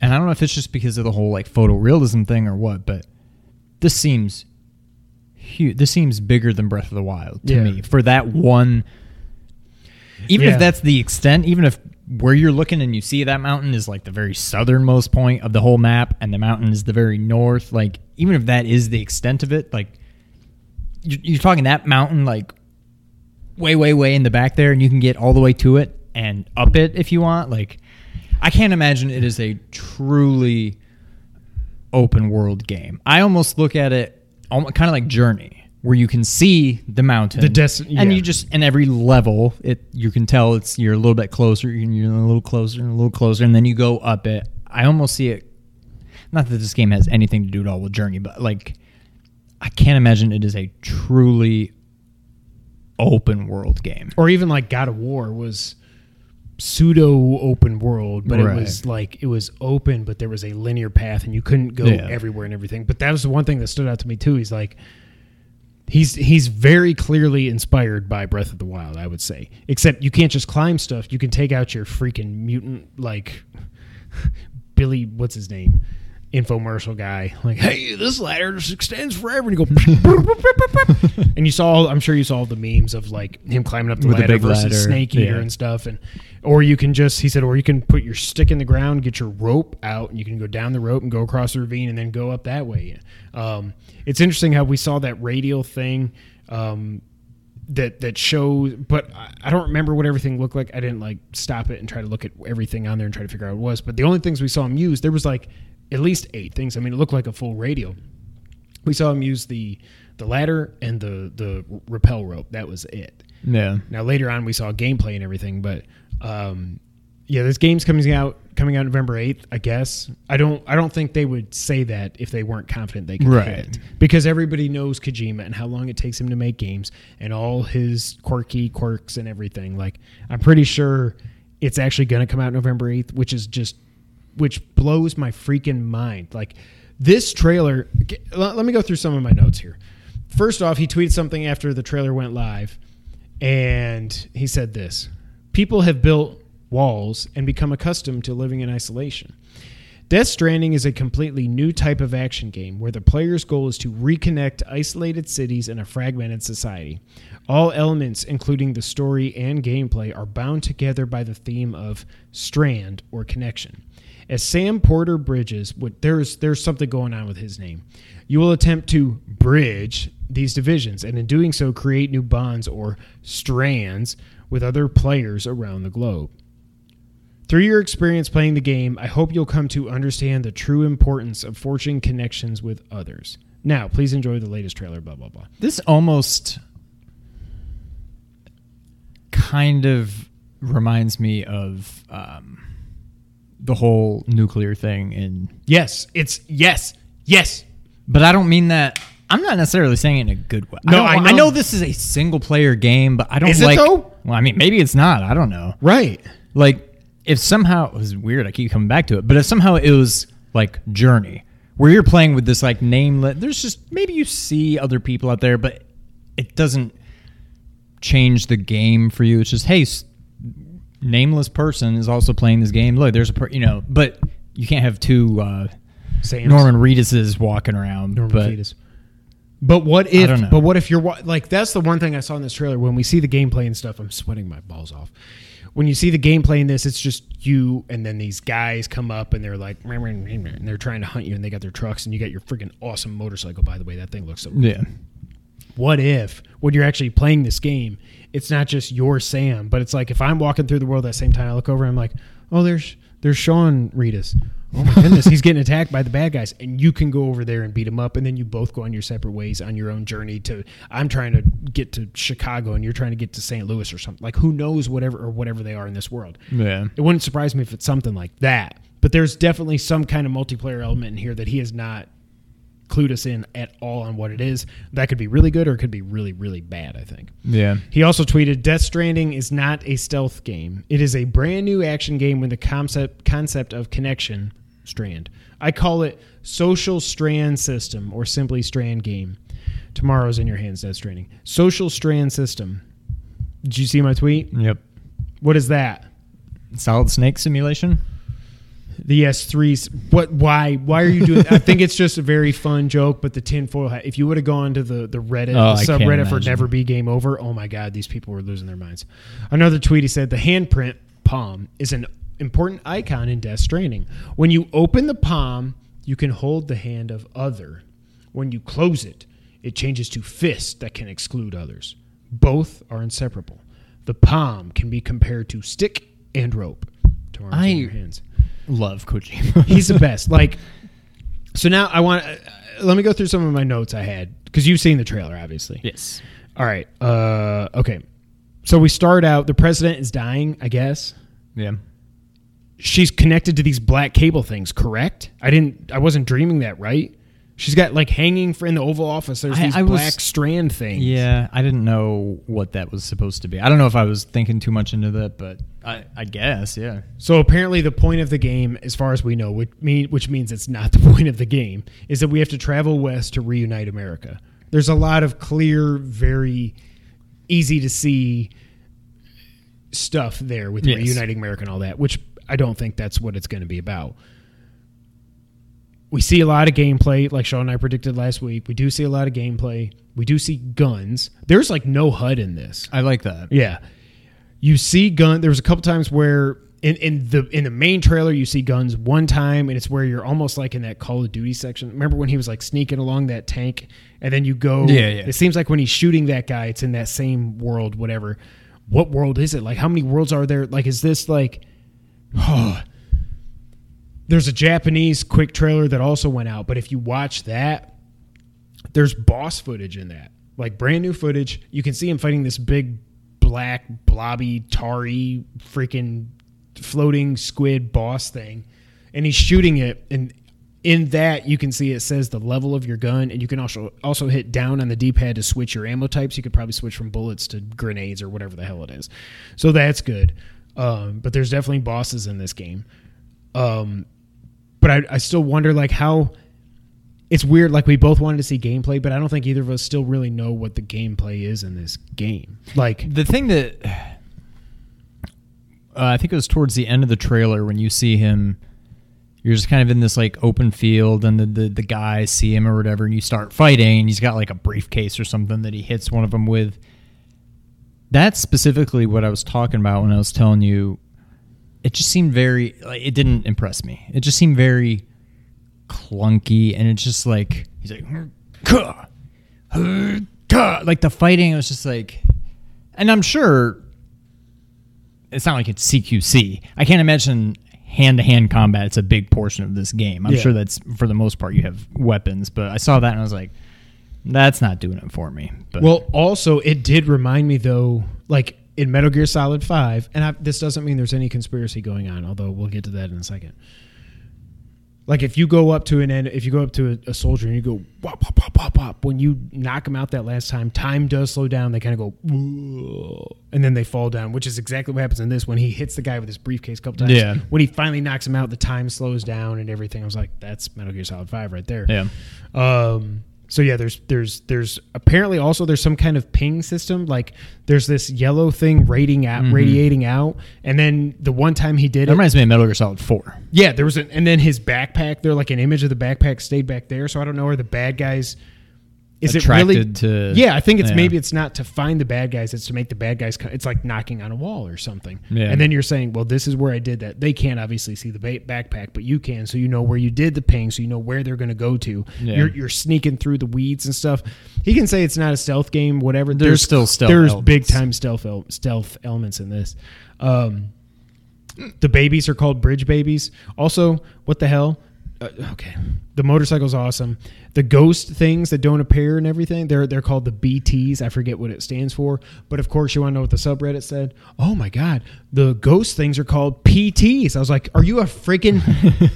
and I don't know if it's just because of the whole like photorealism thing or what, but this seems huge. This seems bigger than Breath of the Wild to Yeah. me for that one. Even Yeah. if that's the extent, even if where you're looking and you see that mountain is like the very southernmost point of the whole map, and the mountain is the very north, like even if that is the extent of it, like you're, you're talking that mountain like way, way, way in the back there, and you can get all the way to it and up it if you want. Like, I can't imagine it is a truly open world game. I almost look at it almost kind of like Journey, where you can see the mountain, The des- and yeah. you just in every level, it you can tell it's you're a little bit closer, you're a little closer, and a little closer, and then you go up it. I almost see it. Not that this game has anything to do at all with Journey, but like, I can't imagine it is a truly open world game. or even like God of War was pseudo open world, but Right. it was like it was open, but there was a linear path, and you couldn't go Yeah. everywhere and everything. But that was the one thing that stood out to me too. He's like, he's he's very clearly inspired by Breath of the Wild, I would say. Except you can't just climb stuff; you can take out your freaking mutant like Billy, what's his name? Infomercial guy, like, hey, this ladder just extends forever, and you go, and you saw, I'm sure you saw the memes of like him climbing up the With ladder big versus ladder, Snake Eater yeah. and stuff, and or you can just, he said, or you can put your stick in the ground, get your rope out, and you can go down the rope and go across the ravine, and then go up that way. Um, it's interesting how we saw that radial thing. Um, that that shows but I, don't remember what everything looked like i didn't like stop it and try to look at everything on there and try to figure out what it was but the only things we saw him use there was like at least eight things i mean it looked like a full radio we saw him use the the ladder and the the rappel rope that was it Yeah. now later on we saw gameplay and everything but um yeah this game's coming out coming out november 8th i guess i don't i don't think they would say that if they weren't confident they could Right. it because everybody knows Kojima and how long it takes him to make games and all his quirky quirks and everything. Like I'm pretty sure it's actually going to come out November 8th, which is just which blows my freaking mind. Like this trailer, let me go through some of my notes here. First off, he tweeted something after the trailer went live and he said this. People have built walls and become accustomed to living in isolation. Death Stranding is a completely new type of action game where the player's goal is to reconnect isolated cities in a fragmented society. All elements, including the story and gameplay, are bound together by the theme of strand or connection. As Sam Porter Bridges, what, there's there's something going on with his name. You will attempt to bridge these divisions, and in doing so, create new bonds or strands with other players around the globe. Through your experience playing the game, I hope you'll come to understand the true importance of forging connections with others. Now, please enjoy the latest trailer, blah, blah, blah. This almost kind of reminds me of um, the whole nuclear thing in Yes, it's yes, yes. But I don't mean that. I'm not necessarily saying it in a good way. No, I, I I know- know this is a single player game, but I don't Is it, like. though? Well, I mean, maybe it's not. I don't know. Right. Like, if somehow it was weird, I keep coming back to it. But if somehow it was like Journey, where you're playing with this like nameless, there's just maybe you see other people out there, but it doesn't change the game for you. It's just hey, s- nameless person is also playing this game. Look, there's a per, you know, but you can't have two uh, Sam's. Norman Reeduses walking around. Norman but Reedus. But what if? But what if you're like? That's the one thing I saw in this trailer. When we see the gameplay and stuff, I'm sweating my balls off. When you see the gameplay in this, it's just you, and then these guys come up and they're like, and they're trying to hunt you, and they got their trucks, and you got your freaking awesome motorcycle. By the way, that thing looks so. yeah, What if when you're actually playing this game, it's not just your Sam, but it's like if I'm walking through the world at the same time, I look over, and I'm like, oh, there's there's Sean Reedus. Oh my goodness, he's getting attacked by the bad guys, and you can go over there and beat him up, and then you both go on your separate ways on your own journey. To I'm trying to get to Chicago, and you're trying to get to St. Louis or something. Like who knows whatever or whatever they are in this world. yeah. It wouldn't surprise me if it's something like that. But there's definitely some kind of multiplayer element in here that he has not clued us in at all on what it is. That could be really good or it could be really, really bad, I think. Yeah. He also tweeted Death Stranding is not a stealth game. It is a brand new action game with the concept concept of connection strand. I call it social strand system or simply strand game. Tomorrow's in your hands, Death Stranding. Social strand system. Did you see my tweet? Yep. What is that? Solid snake simulation. The S3s. What? Why? Why are you doing? I think it's just a very fun joke. But the tinfoil hat. If you would have gone to the the Reddit, Oh, the subreddit for. Never Be Game Over. Oh my God, these people were losing their minds. Another tweet. He said the handprint palm is an important icon in Death Stranding. When you open the palm, you can hold the hand of other. When you close it, it changes to fist that can exclude others. Both are inseparable. The palm can be compared to stick and rope. I- your hands. Love Kojima. He's the best. Like, so now I want. Uh, let me go through some of my notes I had because you've seen the trailer, obviously. yes. All right. Uh, okay. So we start out. The president is dying. I guess Yeah. she's connected to these black cable things. Correct? I didn't. I wasn't dreaming that. Right? She's got like hanging for in the Oval Office. There's I- these I was- black strand things. Yeah, I didn't know what that was supposed to be. I don't know if I was thinking too much into that, but I, I guess, yeah. So apparently, the point of the game, as far as we know, which, mean, which means it's not the point of the game, is that we have to travel west to reunite America. There's a lot of clear, very easy to see stuff there with Yes. reuniting America and all that, which I don't think that's what it's going to be about. We see a lot of gameplay, like Sean and I predicted last week. We do see a lot of gameplay. We do see guns. There's like no HUD in this. I like that. Yeah. You see gun there was a couple times where in, in the in the main trailer you see guns one time and it's where you're almost like in that Call of Duty section. Remember when he was like sneaking along that tank and then you go Yeah, yeah. It seems like when he's shooting that guy it's in that same world whatever. What world is it? Like how many worlds are there? Like is this like oh, There's a Japanese quick trailer that also went out, but if you watch that there's boss footage in that. Like brand new footage. You can see him fighting this big black blobby tarry freaking floating squid boss thing and he's shooting it and in that you can see it says the level of your gun and you can also also hit down on the d-pad to switch your ammo types. You could probably switch from bullets to grenades or whatever the hell it is. So that's good. Um, but there's definitely bosses in this game. Um, but I, I still wonder like how it's weird. Like we both wanted to see gameplay, but I don't think either of us still really know what the gameplay is in this game. Like, The thing that uh, I think it was towards the end of the trailer when you see him, you're just kind of in this like open field, and the, the the guys see him or whatever, and you start fighting, and he's got like a briefcase or something that he hits one of them with. That's specifically what I was talking about when I was telling you. It just seemed very like it didn't impress me. It just seemed very clunky, and it's just like he's like, "Huh, huh, huh," like the fighting. It was just like, and I'm sure it's not like it's CQC. I can't imagine hand to hand combat. It's a big portion of this game. I'm Yeah. sure that's for the most part you have weapons, but I saw that and I was like, that's not doing it for me. But well, also it did remind me though, like in Metal Gear Solid Five, and I, this doesn't mean there's any conspiracy going on, although we'll get to that in a second. Like if you go up to an end, if you go up to a, a soldier and you go wop wop wop wop wop, when you knock them out that last time, time does slow down. They kind of go, and then they fall down, which is exactly what happens in this. When he hits the guy with his briefcase a couple times, Yeah. When he finally knocks him out, the time slows down and everything. I was like, that's Metal Gear Solid Five right there. yeah, Um, so yeah, there's there's there's apparently also there's some kind of ping system. Like there's this yellow thing radiating out, radiating out, and then the one time he did Mm-hmm. that it, reminds me of Metal Gear Solid Four. yeah, there was an, and then his backpack. There, like an image of the backpack stayed back there. So I don't know where the bad guys. Is it really? To- Yeah, I think it's yeah. maybe it's not to find the bad guys. It's to make the bad guys. It's like knocking on a wall or something. Yeah. And then you're saying, well, this is where I did that. They can't obviously see the ba- backpack, but you can, so you know where you did the ping, so you know where they're going to go to. Yeah. You're, you're sneaking through the weeds and stuff. He can say it's not a stealth game, whatever. There's still stealth There's elements. big time stealth el- stealth elements in this. Um, the babies are called bridge babies. Also, what the hell? Uh, okay, the motorcycle's awesome. The ghost things that don't appear and everything, they're they're called the BTS. I forget what it stands for, but of course, you want to know what the subreddit said. Oh my god, the ghost things are called PTs. I was like, are you a freaking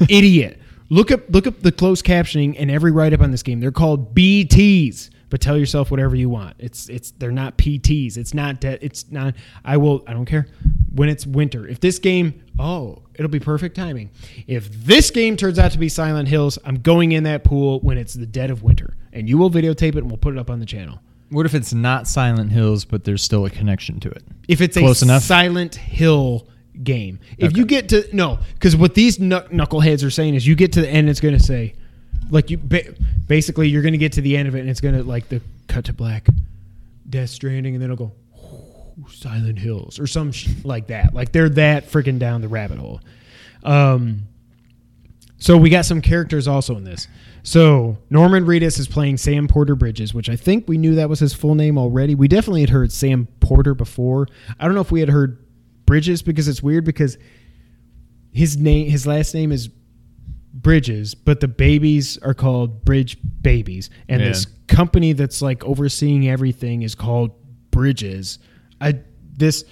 idiot? Look up look up the closed captioning and every write up on this game. They're called BTs. But tell yourself whatever you want. It's it's they're not PTs. It's not de- it's not I will I don't care when it's winter. If this game, oh, it'll be perfect timing. If this game turns out to be Silent Hills, I'm going in that pool when it's the dead of winter. And you will videotape it and we'll put it up on the channel. What if it's not Silent Hills, but there's still a connection to it? if it's Close a enough? Silent Hill game. If you get to no, because what these knuckleheads are saying is you get to the end, and it's going to say, like you basically you're going to get to the end of it, and it's going to like the cut to black, Death Stranding, and then it'll go "Ooh, Silent Hills or some sh- like that. Like they're that freaking down the rabbit hole. Um, so we got some characters also in this. So Norman Reedus is playing Sam Porter Bridges, which I think we knew that was his full name already. We definitely had heard Sam Porter before. I don't know if we had heard Bridges because it's weird because his name his last name is Bridges, but the babies are called Bridge Babies. And Yeah. this company that's like overseeing everything is called Bridges. I this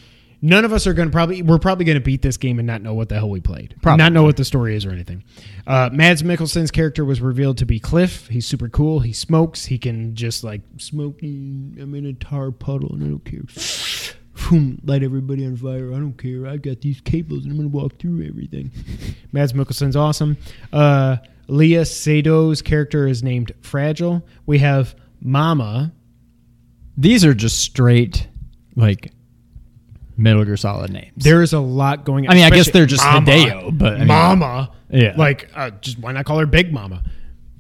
none of us are going to probably we're probably going to beat this game and not know what the hell we played. Probably. Not know what the story is or anything. Uh, Mads Mikkelsen's character was revealed to be Cliff. He's super cool. He smokes. He can just like smoking. I'm in a tar puddle and I don't care. Light everybody on fire. I don't care. I got these cables and I'm gonna walk through everything. Mads Mikkelsen's awesome. Uh, Léa Seydoux's character is named Fragile. We have Mama. These are just straight, like, Metal Gear Solid names. There is a lot going on. I mean, I guess they're just Mama. Hideo, but I mean- Mama. Yeah. Like, uh, just why not call her Big Mama?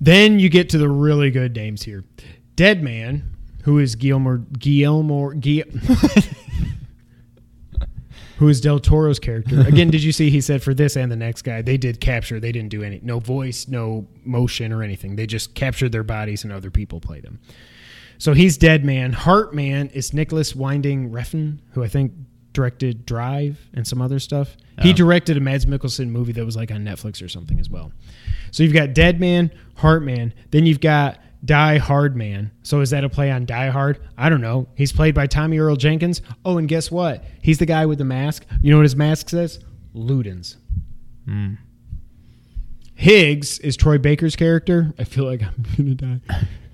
Then you get to the really good names here. Dead Man, who is Guillermo Guillermo Guil- who is Del Toro's character. Again, did you see he said for this and the next guy, they did capture, they didn't do any no voice, no motion or anything. They just captured their bodies and other people played them. So he's Dead Man. Heart Man is Nicolas Winding Refn, who I think directed Drive and some other stuff. He Oh. directed a Mads Mikkelsen movie that was like on Netflix or something as well. So you've got Dead Man, Heart Man, then you've got Die Hard Man. So is that a play on Die Hard? I don't know. He's played by Tommy Earl Jenkins. Oh, and guess what? He's the guy with the mask. You know what his mask says? Ludens. Hmm. Higgs is Troy Baker's character. I feel like I'm gonna die.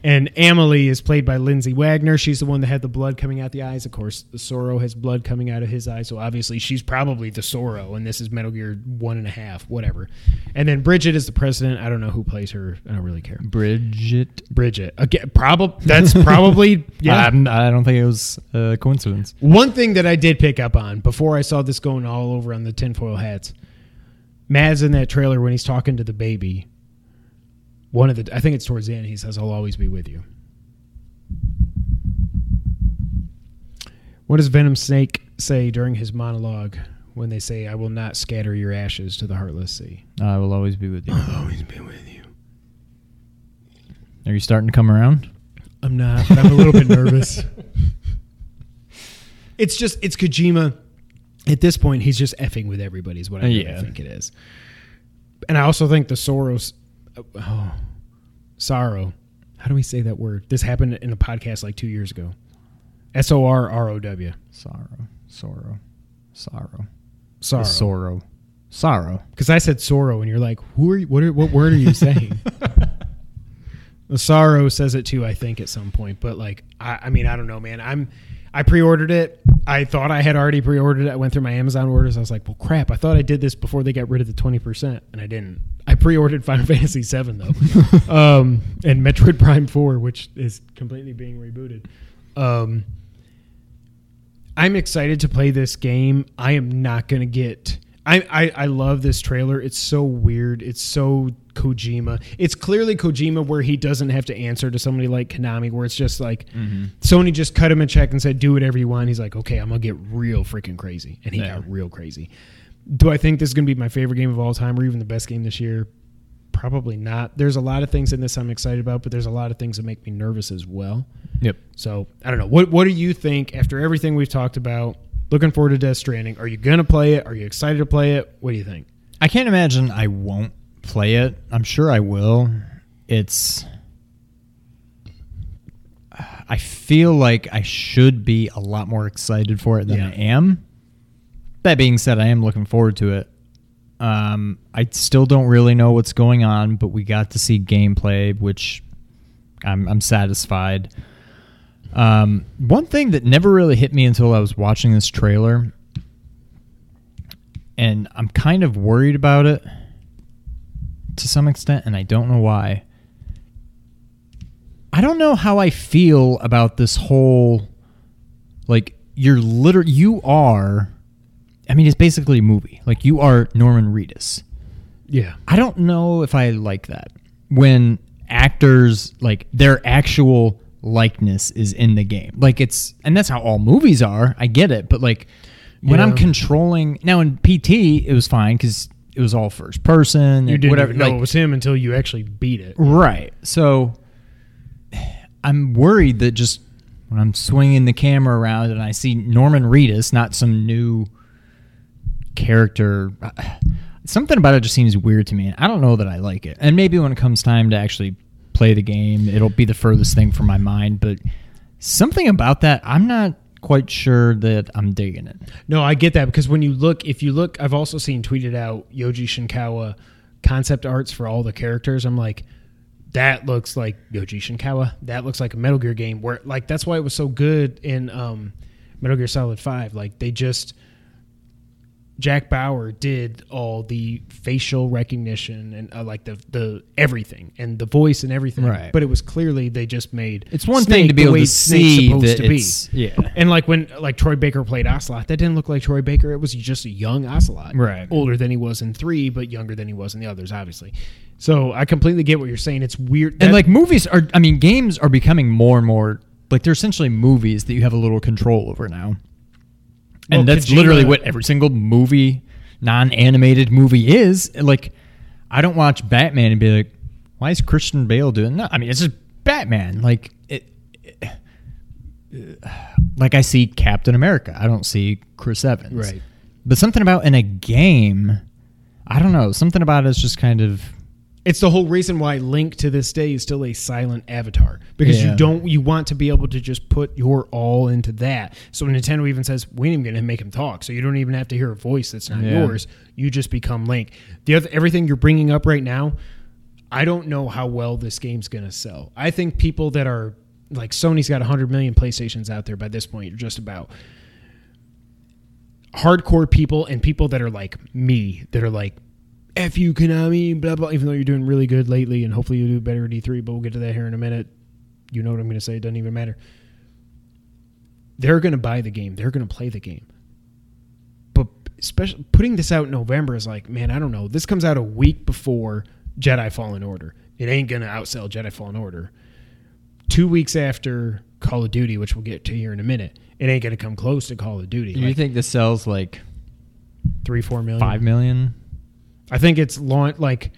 And Amelie is played by Lindsay Wagner. She's the one that had the blood coming out the eyes. Of course, the Sorrow has blood coming out of his eyes, so obviously she's probably the Sorrow, and this is Metal Gear one and a half, whatever. And then Bridget is the president. I don't know who plays her. I don't really care. Bridget. Bridget, again, probably that's probably yeah. I'm- I don't think it was a coincidence. One thing that I did pick up on before I saw this going all over on the tinfoil hats, Mads in that trailer when he's talking to the baby. One of the, I think it's towards the end. He says, "I'll always be with you." What does Venom Snake say during his monologue when they say, "I will not scatter your ashes to the heartless sea"? I will always be with you. I'll always be with you. Are you starting to come around? I'm not, but I'm a little bit nervous. It's just it's Kojima. At this point, he's just effing with everybody. Is what I really Yeah. think it is. And I also think the Soros, oh, sorrow. How do we say that word? This happened in a podcast like two years ago. S O R R O W. Sorrow, sorrow, sorrow, Sorrow. sorrow, sorrow. Because I said sorrow, and you're like, who are you? What, are, what word are you saying? the sorrow says it too, I think, at some point. But like, I, I mean, I don't know, man. I'm, I pre-ordered it. I thought I had already pre-ordered it. I went through my Amazon orders. I was like, well, crap. I thought I did this before they got rid of the twenty percent, and I didn't. I pre-ordered Final Fantasy VII though, um, and Metroid Prime Four, which is completely being rebooted. Um, I'm excited to play this game. I am not going to get. I, I I love this trailer. It's so weird. It's so Kojima. It's clearly Kojima where he doesn't have to answer to somebody like Konami, where it's just like mm-hmm. Sony just cut him a check and said, "Do whatever you want." He's like, "Okay, I'm gonna get real freaking crazy," and he Yeah. got real crazy. Do I think this is gonna be my favorite game of all time, or even the best game this year? Probably not. There's a lot of things in this I'm excited about, but there's a lot of things that make me nervous as well. Yep. So I don't know. What What do you think after everything we've talked about? Looking forward to Death Stranding. Are you gonna play it? Are you excited to play it? What do you think? I can't imagine I won't play it. I'm sure I will. It's. I feel like I should be a lot more excited for it than Yeah. I am. That being said, I am looking forward to it. Um, I still don't really know what's going on, but we got to see gameplay, which I'm, I'm satisfied. Um, one thing that never really hit me until I was watching this trailer, and I'm kind of worried about it to some extent, and I don't know why. I don't know how I feel about this whole like you're literally you are I mean it's basically a movie. Like you are Norman Reedus. Yeah. I don't know if I like that when actors like their actual likeness is in the game. Like it's and that's how all movies are. I get it, but like when I'm controlling now in PT it was fine cuz it was all first person You didn't whatever know like, it was him until you actually beat it. Right. So I'm worried that just when I'm swinging the camera around and I see Norman Reedus, not some new character, something about it just seems weird to me. And I don't know that I like it. And maybe when it comes time to actually play the game, it'll be the furthest thing from my mind. But something about that, I'm not quite sure that I'm digging it. No, I get that because when you look, if you look, I've also seen tweeted out Yoji Shinkawa concept arts for all the characters. I'm like, that looks like Yoji Shinkawa. That looks like a Metal Gear game. Where like that's why it was so good in um, Metal Gear Solid Five. Like they just Jack Bauer did all the facial recognition and uh, like the the everything and the voice and everything. Right. But it was clearly they just made It's one thing to be the able to see supposed that to be. yeah. And like when like Troy Baker played Ocelot, that didn't look like Troy Baker. It was just a young Ocelot, Right. Older than he was in three, but younger than he was in the others, obviously. So I completely get what you're saying. It's weird. and that- like movies are i mean games are becoming more and more like they're essentially movies that you have a little control over now and Well, that's Kojima- literally what every single movie non-animated movie is. Like i don't watch batman and be like why is christian bale doing that? I mean it's just batman. Like it, it- like i see captain america. I don't see chris evans. Right. but something about in a game i don't know something about it's just kind of it's the whole reason why Link to this day is still a silent avatar because Yeah. you don't you want to be able to just put your all into that. So Nintendo even says we ain't even gonna make him talk, so you don't even have to hear a voice that's not Yeah. yours. You just become Link. The other everything you're bringing up right now, I don't know how well this game's gonna sell. I think people that are like Sony's got 100 million PlayStations out there by this point. You're just about hardcore people and people that are like me that are like F you Konami, blah blah. Even though you're doing really good lately, and hopefully you'll do better at E3, but we'll get to that here in a minute. You know what I'm going to say. It doesn't even matter. They're going to buy the game. They're going to play the game. But especially putting this out in November is like, man, I don't know. This comes out a week before Jedi Fallen Order. It ain't going to outsell Jedi Fallen Order. Two weeks after Call of Duty, which we'll get to here in a minute, it ain't going to come close to Call of Duty. do you Like think this sells like three, four million, five million I think it's launch like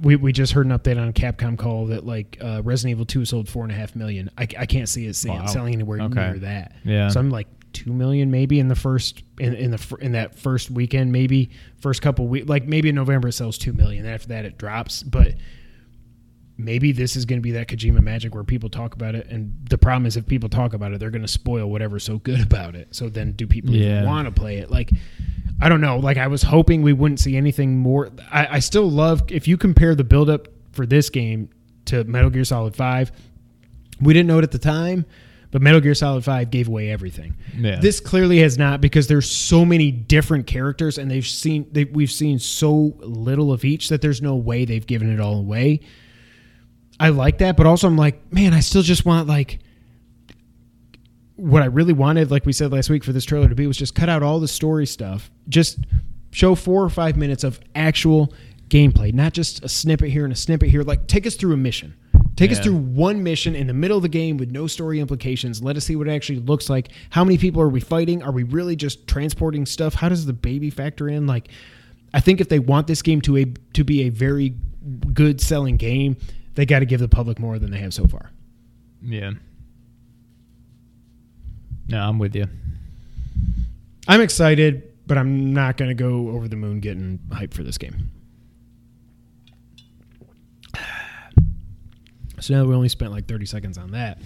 we, we just heard an update on a Capcom call that like uh, Resident Evil Two sold four and a half million. I, I can't see it Wow. selling anywhere Okay. near that. Yeah. so I'm like two million maybe in the first in, in the in that first weekend maybe first couple weeks like maybe in November it sells two million. After that it drops, but maybe this is going to be that Kojima magic where people talk about it, and the problem is if people talk about it, they're going to spoil whatever's so good about it. So then, do people Yeah. even want to play it? Like, I don't know. Like, I was hoping we wouldn't see anything more. I, I still love if you compare the buildup for this game to Metal Gear Solid Five. We didn't know it at the time, but Metal Gear Solid Five gave away everything. Yeah. This clearly has not because there's so many different characters, and they've seen they, we've seen so little of each that there's no way they've given it all away. I like that, but also I'm like, man, I still just want like what I really wanted, like we said last week for this trailer to be was just cut out all the story stuff. Just show four or five minutes of actual gameplay, not just a snippet here and a snippet here. Like take us through a mission. Take us through one mission in the middle of the game with no story implications. Let us see what it actually looks like. How many people are we fighting? Are we really just transporting stuff? How does the baby factor in? Like I think if they want this game to a to be a very good selling game, they got to give the public more than they have so far. Yeah. No, I'm with you. I'm excited, but I'm not going to go over the moon getting hyped for this game. So now we only spent like 30 seconds on that.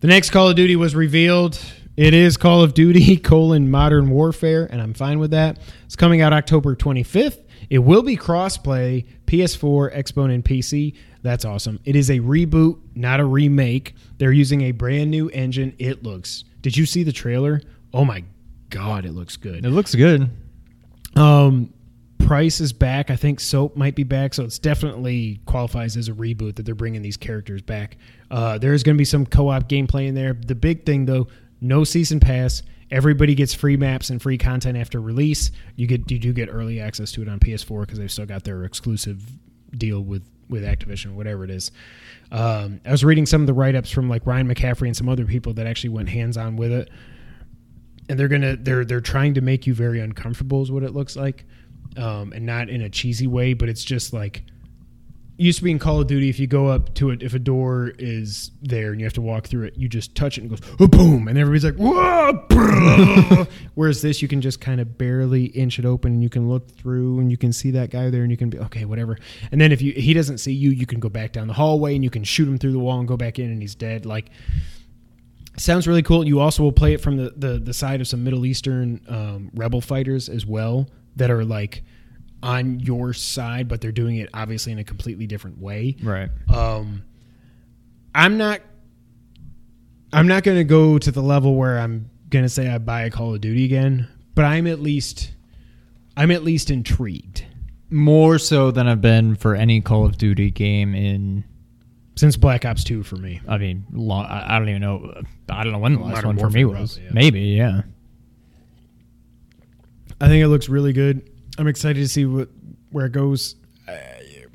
The next Call of Duty was revealed. It is Call of Duty colon Modern Warfare, and I'm fine with that. It's coming out October 25th. It will be crossplay PS4, Xbox, and PC. That's awesome. It is a reboot, not a remake. They're using a brand new engine. It looks. Did you see the trailer? Oh my god, it looks good. It looks good. Um, Price is back. I think Soap might be back, so it's definitely qualifies as a reboot that they're bringing these characters back. Uh, there is going to be some co-op gameplay in there. The big thing though, no season pass. Everybody gets free maps and free content after release. You get you do get early access to it on PS4 because they've still got their exclusive deal with with Activision, whatever it is. Um, I was reading some of the write ups from like Ryan McCaffrey and some other people that actually went hands on with it, and they're gonna they're they're trying to make you very uncomfortable, is what it looks like, um, and not in a cheesy way, but it's just like used to be in Call of Duty. If you go up to it, if a door is there and you have to walk through it, you just touch it and it goes oh, boom, and everybody's like whoa. Whereas this, you can just kind of barely inch it open, and you can look through, and you can see that guy there, and you can be okay, whatever. And then if you he doesn't see you, you can go back down the hallway, and you can shoot him through the wall and go back in, and he's dead. Like sounds really cool. You also will play it from the the, the side of some Middle Eastern um, rebel fighters as well that are like on your side, but they're doing it obviously in a completely different way. Right. Um, I'm not. I'm not going to go to the level where I'm going to say I buy a Call of Duty again, but I'm at least. I'm at least intrigued More so than I've been for any Call of Duty game in. since Black Ops Two for me. I mean, long, I don't even know. I don't know when the last Modern one for me was. probably, yeah. Maybe, yeah. I think it looks really good. I'm excited to see what where it goes. I,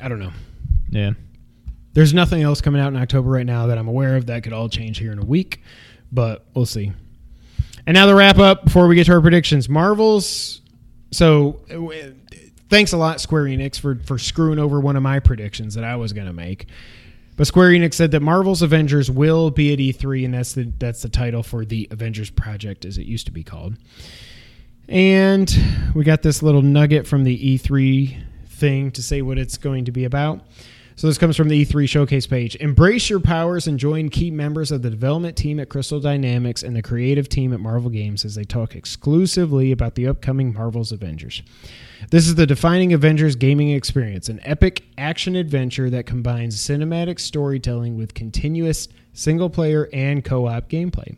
I don't know. Yeah. There's nothing else coming out in October right now that I'm aware of. That could all change here in a week, but we'll see. And now the wrap up before we get to our predictions. Marvel's. So, thanks a lot, Square Enix, for for screwing over one of my predictions that I was going to make. But Square Enix said that Marvel's Avengers will be at E3, and that's the that's the title for the Avengers project, as it used to be called. And we got this little nugget from the E3 thing to say what it's going to be about. So this comes from the E3 showcase page. Embrace your powers and join key members of the development team at Crystal Dynamics and the creative team at Marvel Games as they talk exclusively about the upcoming Marvel's Avengers. This is the defining Avengers gaming experience, an epic action adventure that combines cinematic storytelling with continuous single player and co-op gameplay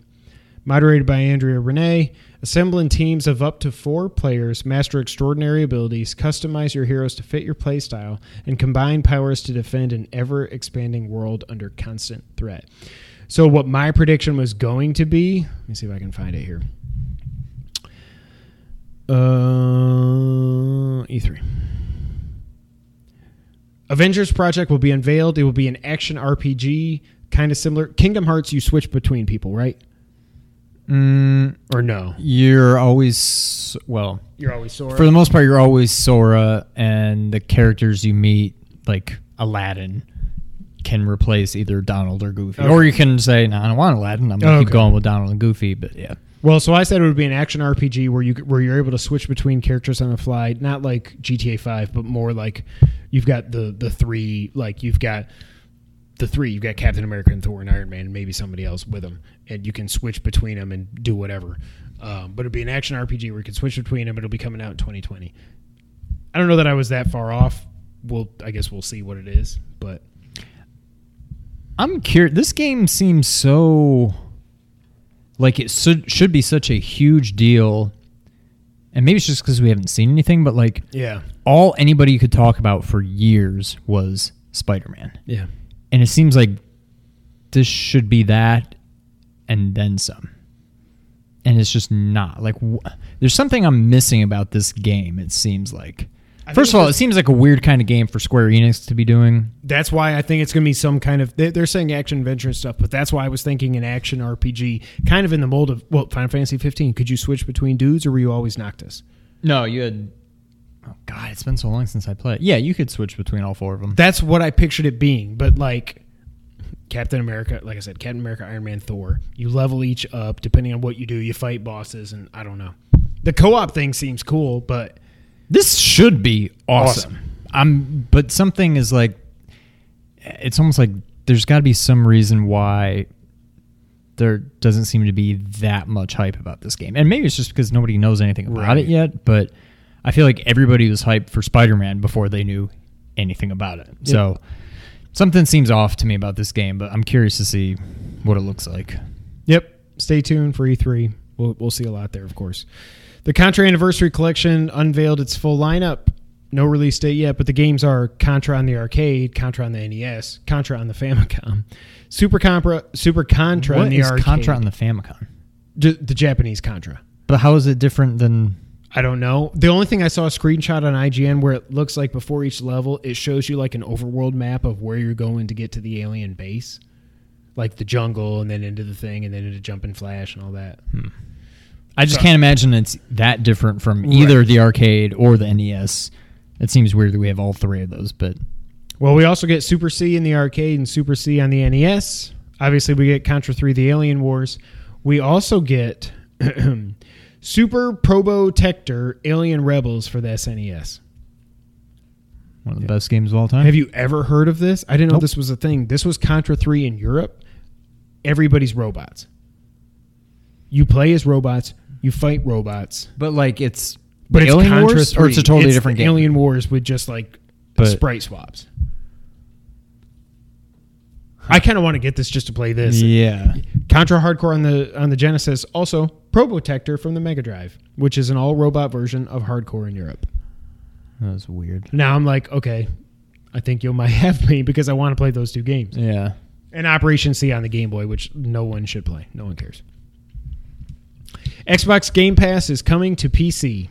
moderated by Andrea Rene. Assembling teams of up to four players, master extraordinary abilities, customize your heroes to fit your playstyle, and combine powers to defend an ever expanding world under constant threat. So, what my prediction was going to be, let me see if I can find it here. Uh, E3. Avengers Project will be unveiled. It will be an action RPG, kind of similar. Kingdom Hearts, you switch between people, right? Mm, Or no? you're always well. You're always Sora. For the most part, you're always Sora, and the characters you meet, like Aladdin, can replace either Donald or Goofy. Okay. Or you can say, "No, I don't want Aladdin. I'm gonna keep going with Donald and Goofy." But yeah, well, so I said it would be an action RPG where you where you're able to switch between characters on the fly, not like GTA Five, but more like you've got the the three, like you've got the three. You've got Captain America and Thor and Iron Man, and maybe somebody else with them, and you can switch between them and do whatever. Um, but it'd be an action RPG where you can switch between them. It'll be coming out in 2020. I don't know that I was that far off. We'll, I guess we'll see what it is, but I'm curious. This game seems so like it should should be such a huge deal, and maybe it's just because we haven't seen anything. But like yeah, all anybody could talk about for years was Spider-Man. yeah. And it seems like this should be that and then some and it's just not like wh- there's something i'm missing about this game it seems like I first of all it seems like a weird kind of game for square enix to be doing That's why I think it's going to be some kind of. they- They're saying action adventure and stuff, but that's why I was thinking an action RPG, kind of in the mold of well, Final Fantasy 15. Could you switch between dudes, or were you always Noctis? no you had oh god it's been so long since i played yeah you could switch between all four of them That's what I pictured it being, but like Captain America, like I said, Captain America, Iron Man, Thor. You level each up depending on what you do. You fight bosses, and I don't know. The co-op thing seems cool, but this should be awesome. Awesome. i'm but something is like it's almost like there's got to be some reason why there doesn't seem to be that much hype about this game. And maybe it's just because nobody knows anything about Right. it yet, but I feel like everybody was hyped for Spider-Man before they knew anything about it. So something seems off to me about this game, but I'm curious to see what it looks like. Yep. Stay tuned for E3. We'll, we'll see a lot there, of course. The Contra Anniversary Collection unveiled its full lineup. No release date yet, but the games are Contra on the arcade, Contra on the NES, Contra on the Famicom, Super Contra, Super Contra What on the is arcade. Contra on the Famicom? J- the Japanese Contra. But how is it different than? I don't know. The only thing I saw a screenshot on IGN where it looks like before each level, it shows you like an overworld map of where you're going to get to the alien base, like the jungle, and then into the thing, and then into Jump and Flash and all that. Hmm. I just So- can't imagine it's that different from either Right. the arcade or the NES. It seems weird that we have all three of those, but Well, we also get Super C in the arcade and Super C on the NES. Obviously, we get Contra 3 The Alien Wars. We also get Super Probotector Alien Rebels for the SNES. one of the best games of all time. Have you ever heard of this? I didn't know Nope. this was a thing. This was Contra 3 in Europe. Everybody's robots. You play as robots, you fight robots. but like it's But it's Alien Contra Wars, 3. or it's a totally It's different game. Alien Wars with just like But- sprite swaps. I kind of want to get this just to play this. Yeah, Contra Hardcore on the on the Genesis, also Probotector from the Mega Drive, which is an all robot version of Hardcore in Europe. that was weird. Now I'm like, okay, I think you might have me because I want to play those two games. Yeah, And Operation C on the Game Boy, which no one should play. No one cares. Xbox Game Pass is coming to PC.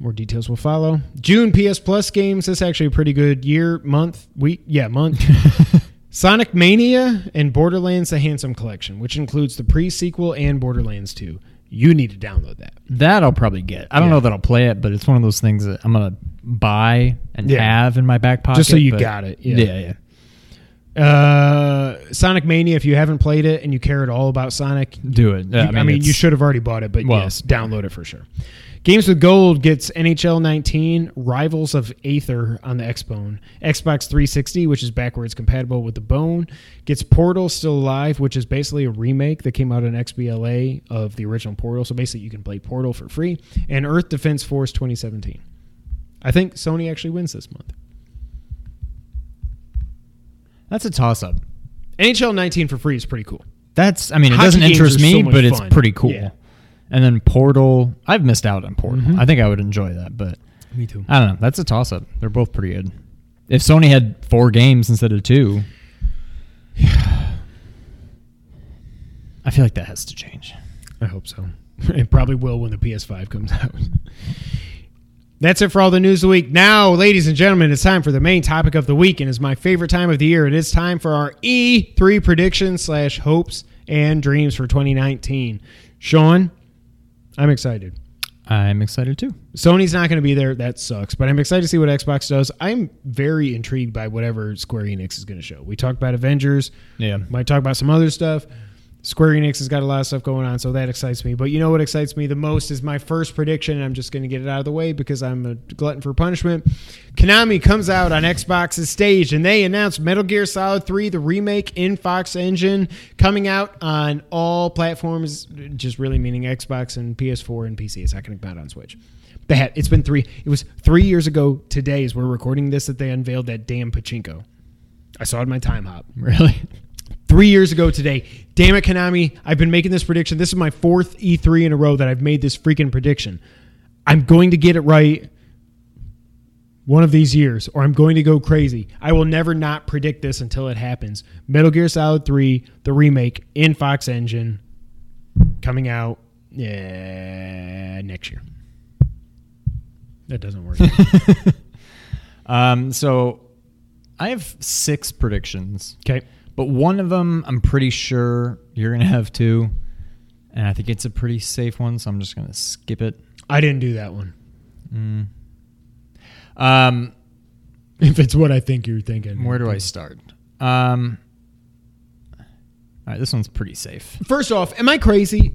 More details will follow. June PS Plus games. This is actually a pretty good year, month, week. Yeah, month. Sonic Mania and Borderlands The Handsome Collection, which includes the pre sequel and Borderlands 2. You need to download that. that I'll probably get. I don't Yeah. know that I'll play it, but it's one of those things that I'm gonna buy and Yeah. have in my back pocket. Just so you but- got it. Yeah. Yeah, yeah. Uh, Sonic Mania, if you haven't played it and you care at all about Sonic, Do it. You- I mean, you it's- should have already bought it, but Well, yes, download it for sure. Games with Gold gets NHL 19, Rivals of Aether on the Xbone, Xbox 360, which is backwards compatible with the Bone, gets Portal Still Alive, which is basically a remake that came out on XBLA of the original Portal. So basically, you can play Portal for free, and Earth Defense Force 2017. I think Sony actually wins this month. That's a toss up. NHL 19 for free is pretty cool. That's. I mean, it Hockey doesn't interest me, so but it's pretty cool. Yeah. And then Portal. I've missed out on Portal. Mhm. I think I would enjoy that, but Me too. I don't know. That's a toss up. They're both pretty good. If Sony had four games instead of two, I feel like that has to change. I hope so. It probably will when the PS5 comes out. That's it for all the news of the week. Now, ladies and gentlemen, it's time for the main topic of the week, and it's my favorite time of the year. It is time for our E3 predictions slash hopes and dreams for 2019. Sean, I'm excited. I'm excited too. Sony's not going to be there. That sucks. But I'm excited to see what Xbox does. I'm very intrigued by whatever Square Enix is going to show. We talked about Avengers. Yeah. Might talk about some other stuff. Square Enix has got a lot of stuff going on, so that excites me. But you know what excites me the most is my first prediction, and I'm just going to get it out of the way because I'm a glutton for punishment. Konami comes out on Xbox's stage, and they announce Metal Gear Solid 3, the remake in Fox Engine, coming out on all platforms, just really meaning Xbox and PS4 and PC. It's not going to come out on Switch. Had, it's been three. It was three years ago today, as we're recording this, that they unveiled that damn pachinko. I saw it in my time hop Really? three years ago today. Damn it, Konami. I've been making this prediction. This is my fourth E3 in a row that I've made this freaking prediction. I'm going to get it right one of these years, or I'm going to go crazy. I will never not predict this until it happens. Metal Gear Solid 3, the remake in Fox Engine, coming out yeah, next year. That doesn't work. Um, so I have six predictions, okay. But one of them I'm pretty sure you're gonna have two, and I think it's a pretty safe one, so I'm just gonna skip it. I didn't do that one. Um, If it's what I think you're thinking. where do I start? Um, all right, this one's pretty safe. First off, am I crazy?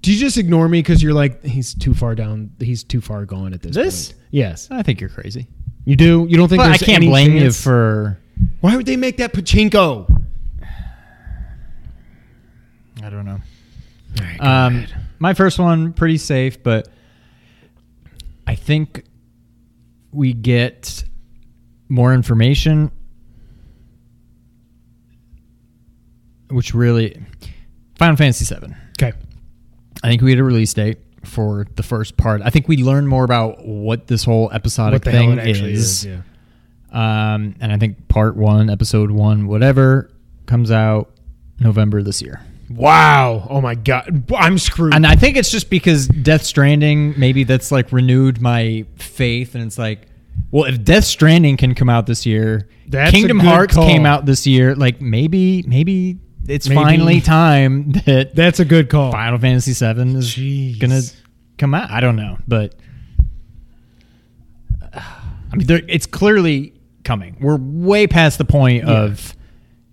Do you just ignore me because you're like he's too far down? He's too far gone at this. This? point? yes, I think you're crazy, you do. You don't think? but I can't blame you for. Why would they make that pachinko? I don't know. Right, Um, my first one pretty safe, but I think we get more information, which really Final Fantasy VII. okay. I think we had a release date for the first part. I think we learned more about what this whole episodic What thing is. is? Yeah. Um, and I think part one, episode one, whatever, comes out November this year. Wow. Oh my god. I'm screwed. And I think it's just because Death Stranding, maybe that's like renewed my faith. And it's like, well, if Death Stranding can come out this year, That's Kingdom Hearts call. came out this year, like maybe, maybe it's Maybe. finally time that That's a good call. Final Fantasy 7 is Jeez. gonna come out. I don't know, but I mean, there, it's clearly coming. We're way past the point of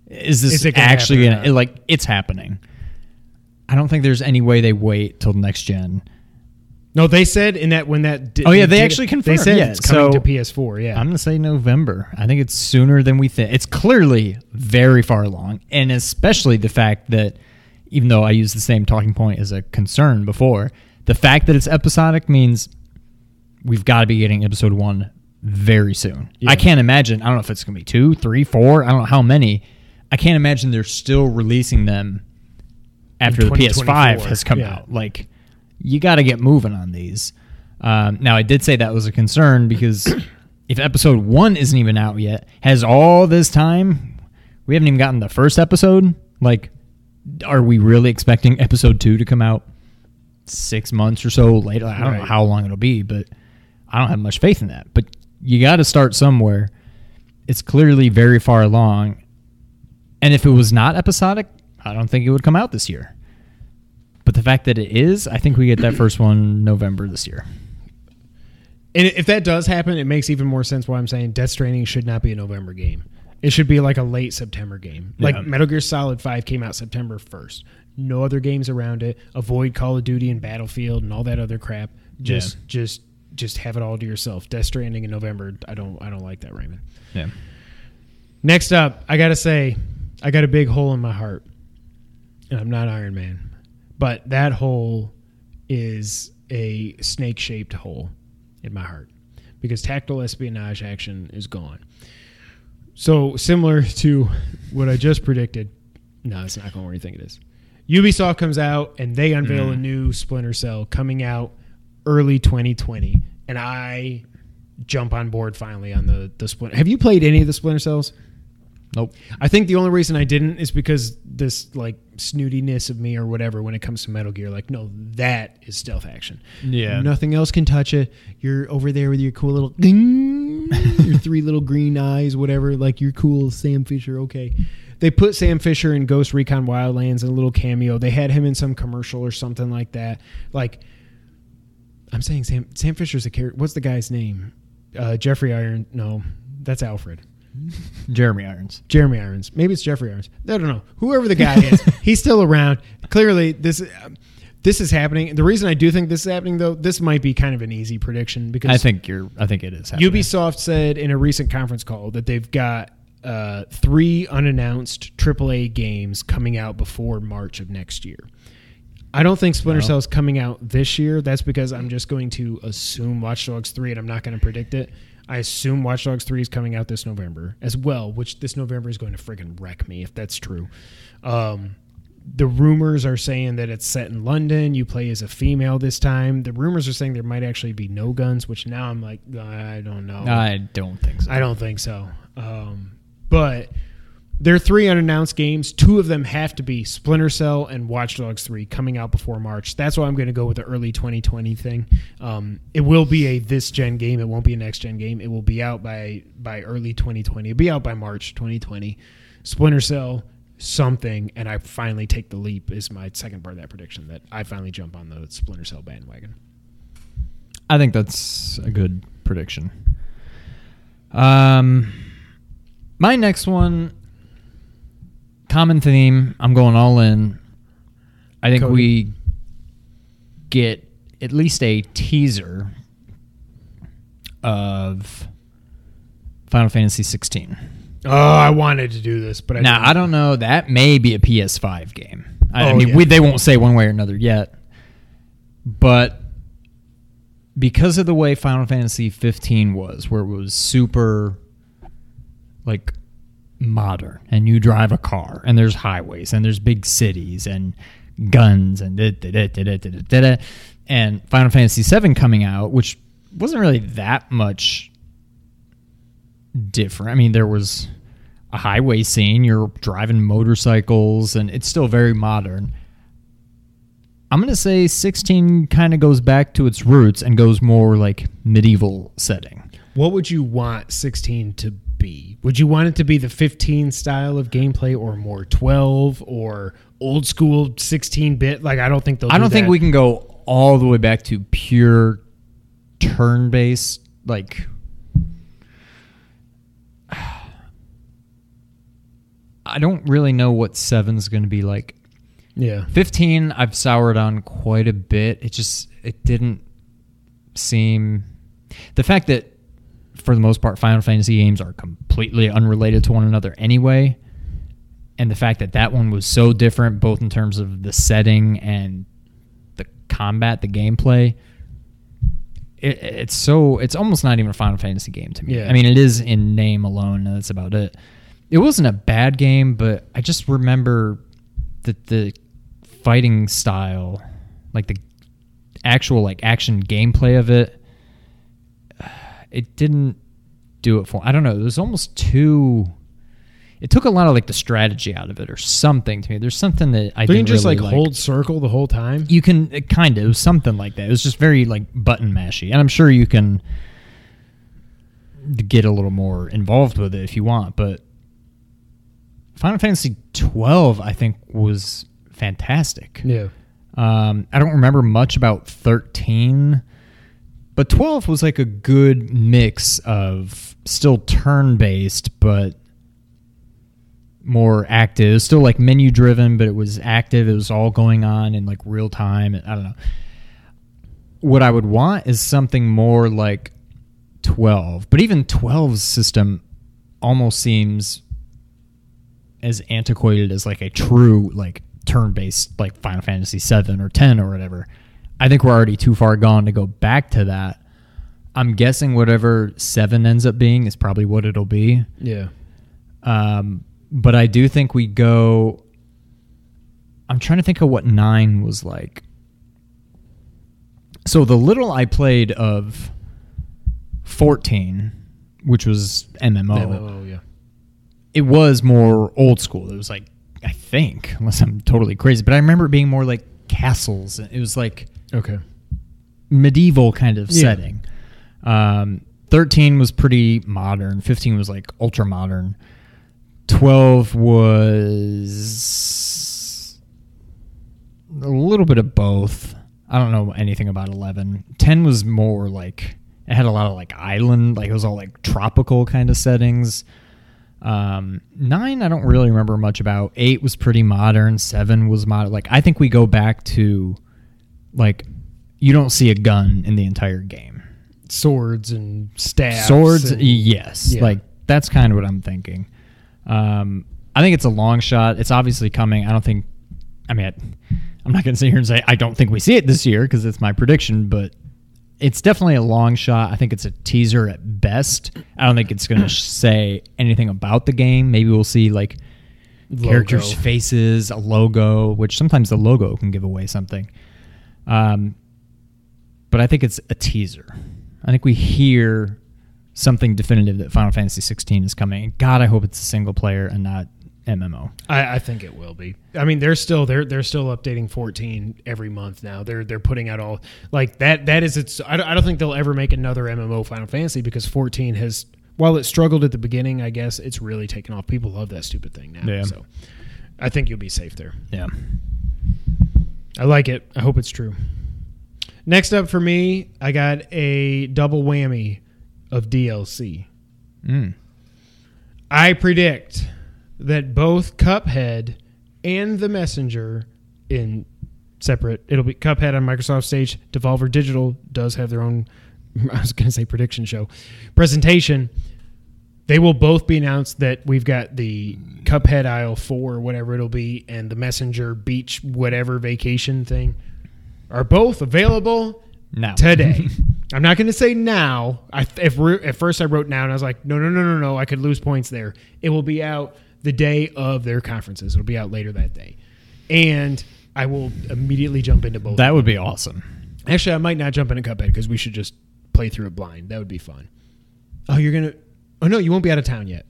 is this Is gonna actually gonna like it's happening. I don't think there's any way they wait till next gen. No, they said in that when that. Di- Oh, yeah, they actually confirmed, They said yeah, it's coming so- to PS4. Yeah. I'm gonna say November. I think it's sooner than we think. It's clearly very far along, and especially the fact that even though I used the same talking point as a concern before, the fact that it's episodic means we've got to be getting episode one very soon. Yeah. I can't imagine. I don't know if it's gonna be two, three, four. I don't know how many. I can't imagine they're still releasing them after the PS5 has come Yeah. out. Like, you got to get moving on these. Um, now, I did say that was a concern because if episode one isn't even out yet, has all this time, we haven't even gotten the first episode. Like, are we really expecting episode two to come out six months or so later? I don't know how long it'll be, but I don't have much faith in that. But you got to start somewhere. It's clearly very far along. And if it was not episodic, I don't think it would come out this year. But the fact that it is, I think we get that first one November this year. And if that does happen, it makes even more sense why I'm saying Death Stranding should not be a November game. It should be like a late September game. Yeah. Like Metal Gear Solid 5 came out September 1st. No other games around it. Avoid Call of Duty and Battlefield and all that other crap. Just Yeah. just just have it all to yourself. Death Stranding in November. I don't I don't like that, Raymond. Yeah. Next up, I got to say I got a big hole in my heart. And I'm not Iron Man. But that hole is a snake-shaped hole in my heart because tactile espionage action is gone. So similar to what I just predicted, no, it's not going where you think it is. Ubisoft comes out and they unveil a mm-hmm. new Splinter Cell coming out early 2020, and I jump on board finally on the the Splinter. Have you played any of the Splinter Cells? Nope. I think the only reason I didn't is because this like snootiness of me or whatever when it comes to Metal Gear. Like, no, that is stealth action. Yeah. nothing else can touch it. You're over there with your cool little ding, your three little green eyes, whatever. Like you're cool, Sam Fisher. Okay, they put Sam Fisher in Ghost Recon Wildlands in a little cameo. They had him in some commercial or something like that. Like, I'm saying Sam Sam Fisher's a character. What's the guy's name? Uh, Jeffrey Iron? No, that's Alfred. Jeremy Irons. Jeremy Irons. Maybe it's Jeffrey Irons. I don't know. Whoever the guy is, he's still around. Clearly, this um, this is happening. The reason I do think this is happening, though, this might be kind of an easy prediction because I think you're. I think it is. happening. Ubisoft said in a recent conference call that they've got uh, three unannounced AAA games coming out before March of next year. I don't think Splinter No. Cell is coming out this year. That's because I'm just going to assume Watch Dogs 3 and I'm not going to predict it. I assume Watch Dogs 3 is coming out this November as well, which this November is going to friggin' wreck me if that's true. Um, the rumors are saying that it's set in London. You play as a female this time. The rumors are saying there might actually be no guns, which now I'm like, I don't know. I don't think so. I don't think so. Um, but there are three unannounced games. Two of them have to be Splinter Cell and Watch Dogs 3 coming out before March. That's why I'm going to go with the early 2020 thing. Um, it will be a this gen game. It won't be a next gen game. It will be out by by early 2020. It'll be out by March 2020. Splinter Cell something and I finally take the leap is my second part of that prediction that I finally jump on the Splinter Cell bandwagon. I think that's a good prediction. Um, my next one, common theme. I'm going all in. I think Cody? we get at least a teaser of Final Fantasy 16. Oh, I wanted to do this, but I Now didn't. I don't know. That may be a PS5 game. I, I Oh, mean, yeah. we, they won't say one way or another yet. But because of the way Final Fantasy 15 was, where it was super like modern, and you drive a car, and there's highways, and there's big cities, and guns and da, da, da, and Final Fantasy VII coming out, which wasn't really that much different. I mean, there was a highway scene. You're driving motorcycles, and it's still very modern. I'm gonna say 16 kind of goes back to its roots and goes more like medieval setting. What would you want 16 to be? Would you want it to be the 15 style of gameplay or more 12 or old school 16 bit? Like, I don't think they'll I do don't think that. we can go all the way back to pure turn based like I don't really know what seven's going to be like. Yeah. 15 I've soured on quite a bit. It just it didn't seem the fact that for the most part Final Fantasy games are completely unrelated to one another anyway and the fact that that one was so different both in terms of the setting and the combat, the gameplay it, it's so it's almost not even a Final Fantasy game to me. Yeah. I mean it is in name alone and that's about it. It wasn't a bad game, but I just remember that the fighting style, like the actual like action gameplay of it, it didn't do it for. I don't know. It was almost too. It took a lot of like the strategy out of it or something to me. There's something that I So didn't can just really like, hold circle the whole time? You can it kind of something like that. It was just very like button mashy, and I'm sure you can get a little more involved with it if you want. But Final Fantasy 12, I think, was fantastic. Yeah. Um, I don't remember much about 13, but 12 was like a good mix of still turn based, but more active. Still like menu driven, but it was active. It was all going on in like real time. I don't know. What I would want is something more like 12, but even 12's system almost seems as antiquated as like a true like turn-based like Final Fantasy 7 or 10 or whatever. I think we're already too far gone to go back to that. I'm guessing whatever 7 ends up being is probably what it'll be. Yeah. Um, but I do think we go I'm trying to think of what 9 was like. So the little I played of 14, which was MMO, MMO, yeah. it was more old school. It was like I think, unless I'm totally crazy, but I remember it being more like castles. It was like Okay. medieval kind of Yeah. setting. Um, 13 was pretty modern. 15 was like ultra modern. 12 was a little bit of both. I don't know anything about 11. 10 was more like it had a lot of like island, like it was all like tropical kind of settings. Um, nine, I don't really remember much about. Eight was pretty modern. Seven was modern. Like I think we go back to like you don't see a gun in the entire game. Swords and staffs. Swords, and- yes. Yeah. Like that's kind of what I'm thinking. Um, I think it's a long shot. It's obviously coming. I don't think. I mean, I, I'm not going to sit here and say I don't think we see it this year because it's my prediction, but it's definitely a long shot. I think it's a teaser at best. I don't think it's going to say anything about the game. Maybe we'll see like Logo. characters' faces, a logo, which sometimes the logo can give away something. Um, but I think it's a teaser. I think we hear something definitive that Final Fantasy 16 is coming. God, I hope it's a single player and not MMO. I, I think it will be. I mean, they're still they're they're still updating 14 every month now. They're they're putting out all like that. That is its. I don't, I don't think they'll ever make another MMO Final Fantasy because 14 has while it struggled at the beginning. I guess it's really taken off. People love that stupid thing now. Yeah. So I think you'll be safe there. Yeah. I like it. I hope it's true. Next up for me, I got a double whammy of DLC. Mm. I predict that both Cuphead and The Messenger in separate it'll be Cuphead on Microsoft stage, Devolver Digital does have their own I was going to say prediction show presentation. They will both be announced that we've got the Cuphead Isle 4 or whatever it'll be and the Messenger Beach whatever vacation thing are both available Now. today. I'm not going to say now. I if at first I wrote now and I was like, no, no, no, no, no. I could lose points there. It will be out the day of their conferences. It'll be out later that day, and I will immediately jump into both. That would be awesome. Actually, I might not jump into Cuphead because we should just play through it blind. That would be fun. Oh, you're gonna. Oh no, you won't be out of town yet.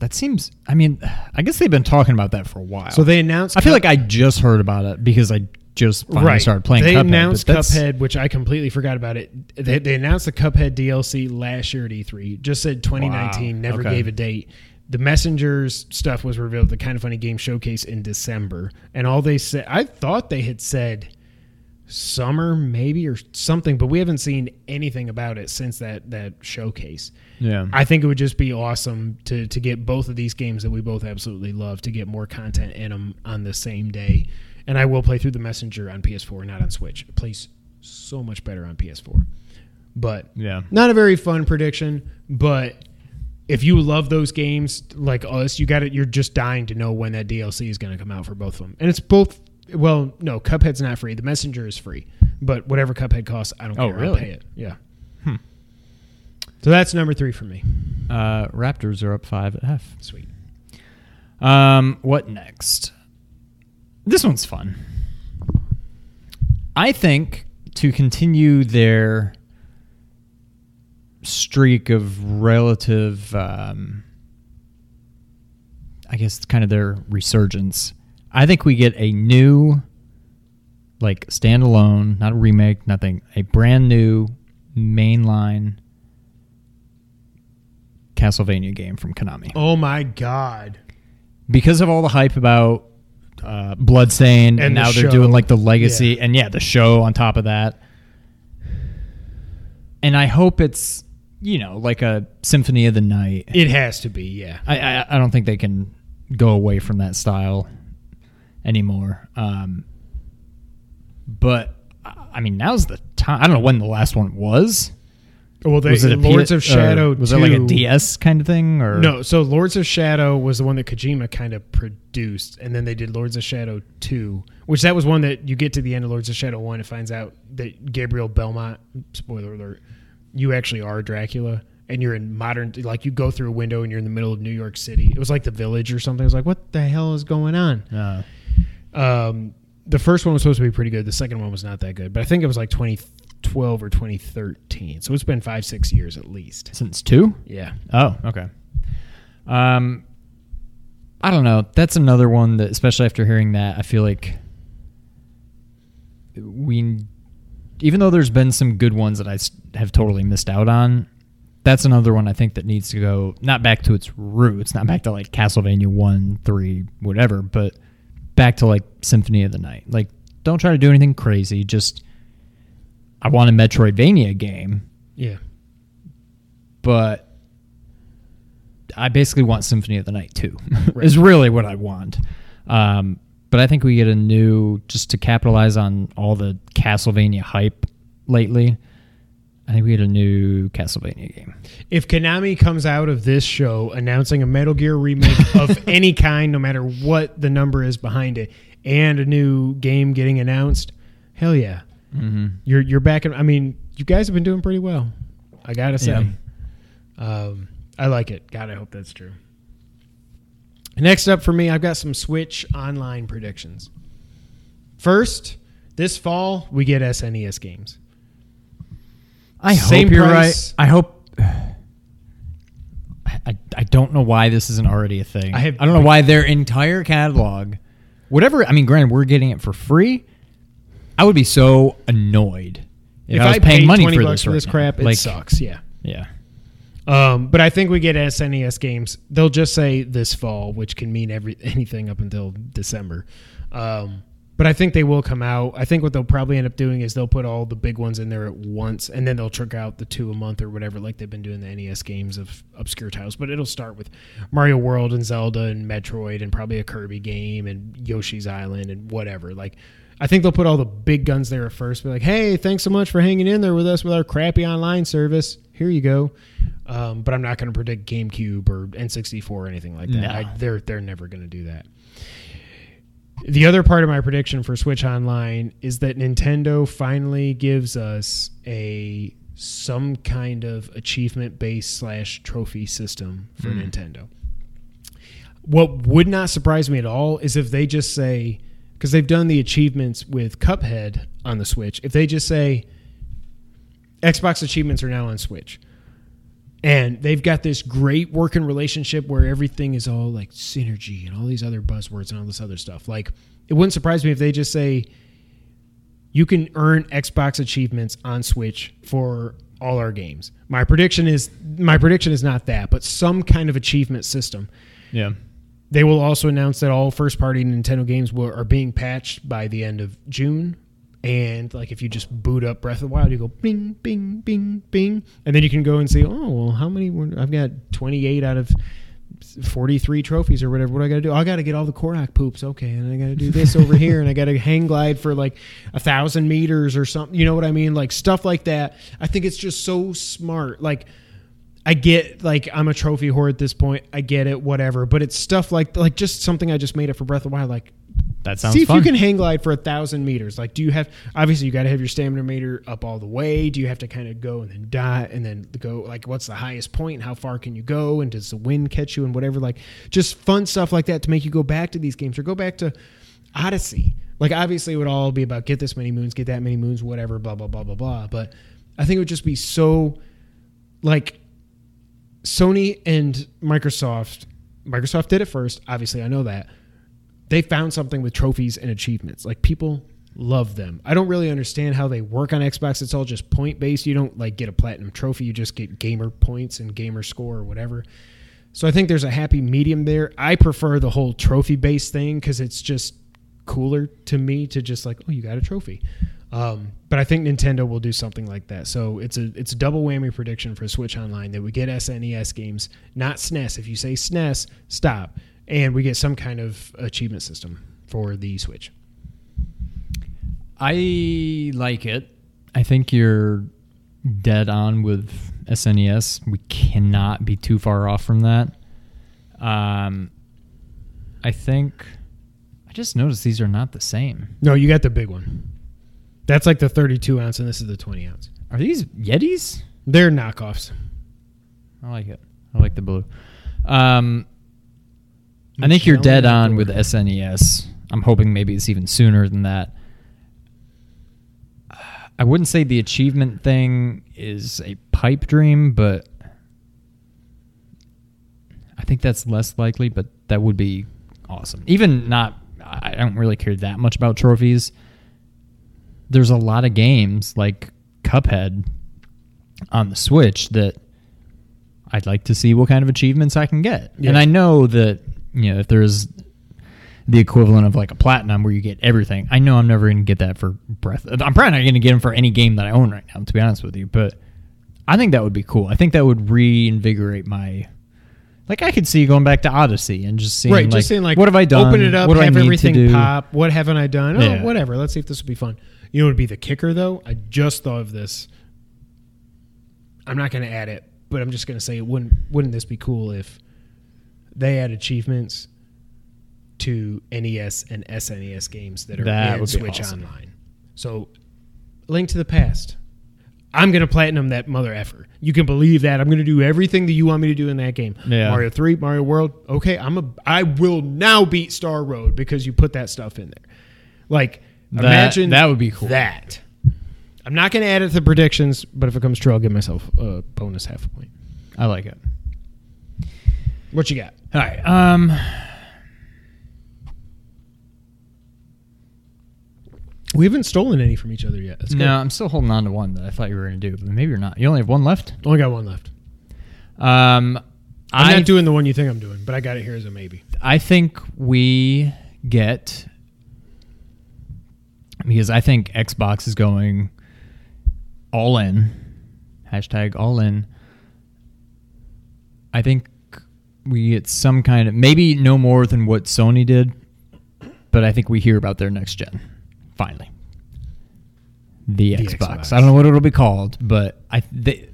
That seems. I mean, I guess they've been talking about that for a while. So they announced. I feel Cup- like I just heard about it because I just finally started playing. They Cuphead, announced Cuphead, which I completely forgot about it. They, they announced the Cuphead DLC last year at E3. Just said 2019, Wow. never Okay. gave a date. The Messengers stuff was revealed the Kind of Funny Game Showcase in December, and all they said, I thought they had said summer maybe or something, but we haven't seen anything about it since that that showcase. Yeah. I think it would just be awesome to to get both of these games that we both absolutely love to get more content in them on the same day. And I will play through the Messenger on PS4, not on Switch. It plays so much better on PS4. But yeah. not a very fun prediction, but if you love those games like us, you got it. You're just dying to know when that DLC is going to come out for both of them, and it's both. Well, no, Cuphead's not free. The Messenger is free, but whatever Cuphead costs, I don't Oh, care. I'll really? pay it. Yeah. So that's number three for me. Uh, Raptors are up five at half. Sweet. Um, what next? This one's fun. I think to continue their streak of relative, um, I guess, kind of their resurgence. I think we get a new, like standalone, not a remake, nothing, a brand new mainline Castlevania game from Konami Oh my god. because of all the hype about uh, Bloodstained, and, And the now they're show. doing like the legacy, Yeah. and yeah, the show on top of that. And I hope it's you know like a Symphony of the Night. It has to be, yeah. I I, I don't think they can go away from that style anymore. Um, but I mean, now's the time. I don't know when the last one was. Well, they, was it a Lords P- of Shadow? Was it like a DS kind of thing, or No, so Lords of Shadow was the one that Kojima kind of produced, and then they did Lords of Shadow two, which that was one that you get to the end of Lords of Shadow one, and finds out that Gabriel Belmont, spoiler alert, you actually are Dracula, and you're in modern, like you go through a window and you're in the middle of New York City. It was like the Village or something. I was like, what the hell is going on? Uh, Um, the first one was supposed to be pretty good. The second one was not that good, but I think it was like 2012 or 2013. So it's been five, six years at least. since two? Yeah. Oh, okay. Um, I don't know. That's another one that, especially after hearing that, I feel like we, even though there's been some good ones that I have totally missed out on, that's another one I think that needs to go not back to its roots, not back to like Castlevania one, three, whatever, but back to like Symphony of the Night. Like, don't try to do anything crazy. Just, I want a Metroidvania game Yeah. but I basically want Symphony of the Night too. Right. is really what I want. Um, but I think we get a new just to capitalize on all the Castlevania hype lately. I think we get a new Castlevania game. If Konami comes out of this show announcing a Metal Gear remake of any kind, no matter what the number is behind it, and a new game getting announced, hell yeah, Mm-hmm. you're you're back. In, I mean, you guys have been doing pretty well. I gotta say, um, I like it. God, I hope that's true. Next up for me, I've got some Switch online predictions. First, this fall we get SNES games. I Same hope you're price. right. I hope. I, I, I don't know why this isn't already a thing. I I, don't know why their entire catalog, whatever. I mean, granted, we're getting it for free. I would be so annoyed if, I was paying paid money 20 for this, for right this now. crap, it Like, sucks. Yeah. Yeah. Um, but I think we get SNES games. They'll just say this fall, which can mean every anything up until December. Um, but I think they will come out. I think what they'll probably end up doing is they'll put all the big ones in there at once, and then they'll trick out the two a month or whatever, like they've been doing the NES games of obscure titles. But it'll start with Mario World and Zelda and Metroid and probably a Kirby game and Yoshi's Island and whatever. Like, I think they'll put all the big guns there at first. Be like, hey, thanks so much for hanging in there with us with our crappy online service. Here you go. Um, but I'm not going to predict GameCube or N64 or anything like that. No. I, they're they're never going to do that. The other part of my prediction for Switch Online is that Nintendo finally gives us a some kind of achievement based slash trophy system for Hmm. Nintendo. What would not surprise me at all is if they just say, because they've done the achievements with Cuphead on the Switch, if they just say, Xbox achievements are now on Switch. And they've got this great working relationship where everything is all like synergy and all these other buzzwords and all this other stuff. Like, it wouldn't surprise me if they just say, you can earn Xbox achievements on Switch for all our games. My prediction is my prediction is not that, but some kind of achievement system. Yeah. They will also announce that all first party Nintendo games will, are being patched by the end of June. And like if you just boot up Breath of the Wild, you go bing, bing, bing, bing, and then you can go and say, oh well, how many? Were, I've got twenty eight out of forty three trophies or whatever. What do I got to do? Oh, I got to get all the Korok poops. Okay, and I got to do this over here, and I got to hang glide for like a thousand meters or something. You know what I mean? Like stuff like that. I think it's just so smart. Like. I get like I'm a trophy whore at this point. I get it, whatever. But it's stuff like like just something I just made up for Breath of the Wild. Like That sounds See if fun. you can hang glide for a thousand meters. Like, do you have obviously you got to have your stamina meter up all the way? Do you have to kind of go and then die and then go like what's the highest point? And how far can you go? And does the wind catch you and whatever? Like, just fun stuff like that to make you go back to these games or go back to Odyssey. Like, obviously, it would all be about get this many moons, get that many moons, whatever, blah blah blah blah blah. But I think it would just be so like Sony and Microsoft. Microsoft did it first. Obviously, I know that they found something with trophies and achievements. Like people love them. I don't really understand how they work on Xbox. It's all just point based. You don't like get a platinum trophy. You just get gamer points and gamer score or whatever. So I think there's a happy medium there. I prefer the whole trophy based thing because it's just cooler to me to just like, oh, you got a trophy. Um, but I think Nintendo will do something like that. So it's a it's a double whammy prediction for Switch Online that we get SNES games, not SNES. If you say SNES, stop, and we get some kind of achievement system for the Switch. I like it. I think you're dead on with SNES. We cannot be too far off from that. Um, I think I just noticed these are not the same. No, you got the big one. That's like the 32 ounce, and this is the 20 ounce. Are these Yetis? They're knockoffs. I like it. I like the blue. Um, I think you're dead on with SNES. I'm hoping maybe it's even sooner than that. I wouldn't say the achievement thing is a pipe dream, but I think that's less likely, but that would be awesome. Even not, I don't really care that much about trophies. There's a lot of games like Cuphead on the Switch that I'd like to see what kind of achievements I can get. Yeah. And I know that, you know, if there's the equivalent of like a platinum where you get everything, I know I'm never going to get that for Breath. I'm probably not going to get them for any game that I own right now, to be honest with you. But I think that would be cool. I think that would reinvigorate my. Like I could see going back to Odyssey and just seeing, right, like, just saying like, what have I done? Open it up, what have everything pop. What haven't I done? Oh, yeah. Oh, whatever. Let's see if this would be fun. You know it would be the kicker though? I just thought of this. I'm not going to add it, but I'm just going to say, wouldn't wouldn't this be cool if they add achievements to NES and SNES games that are That in Switch awesome. Online? So, Link to the Past. I'm going to platinum that mother effer. You can believe that. I'm going to do everything that you want me to do in that game. Yeah. Mario 3, Mario World. Okay, I'm a I will now beat Star Road because you put that stuff in there. Like That- imagine that would be cool. That. I'm not going to add it to the predictions, but if it comes true, I'll give myself a bonus half a point. I like it. What you got? All right. Um, We haven't stolen any from each other yet. That's good. no, I'm still holding on to one that I thought you were going to do, but maybe you're not. You only have one left. Only got one left. Um, I'm I not doing the one you think I'm doing, but I got it here as a maybe. I think we get because I think Xbox is going all in. Hashtag all in. I think we get some kind of maybe no more than what Sony did, but I think we hear about their next gen finally. The, The Xbox. Xbox. I don't know what it'll be called, but I they,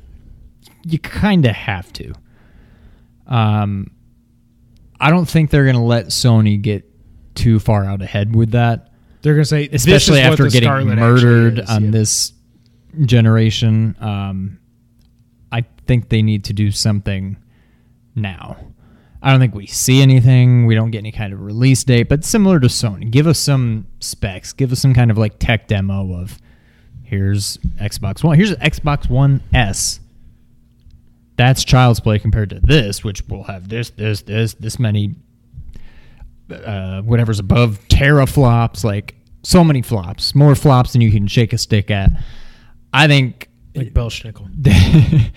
you kind of have to. Um, I don't think they're going to let Sony get too far out ahead with that, They're going to say, especially after getting Scarlett murdered is. on Yeah. this generation. Um, I think they need to do something now. I don't think we see anything. We don't get any kind of release date, but similar to Sony, give us some specs. Give us some kind of like tech demo of here's Xbox One. Here's Xbox One S. That's child's play compared to this, which will have this, this, this, this many, uh, whatever's above teraflops, like so many flops, more flops than you can shake a stick at. I think Like Belsnickel.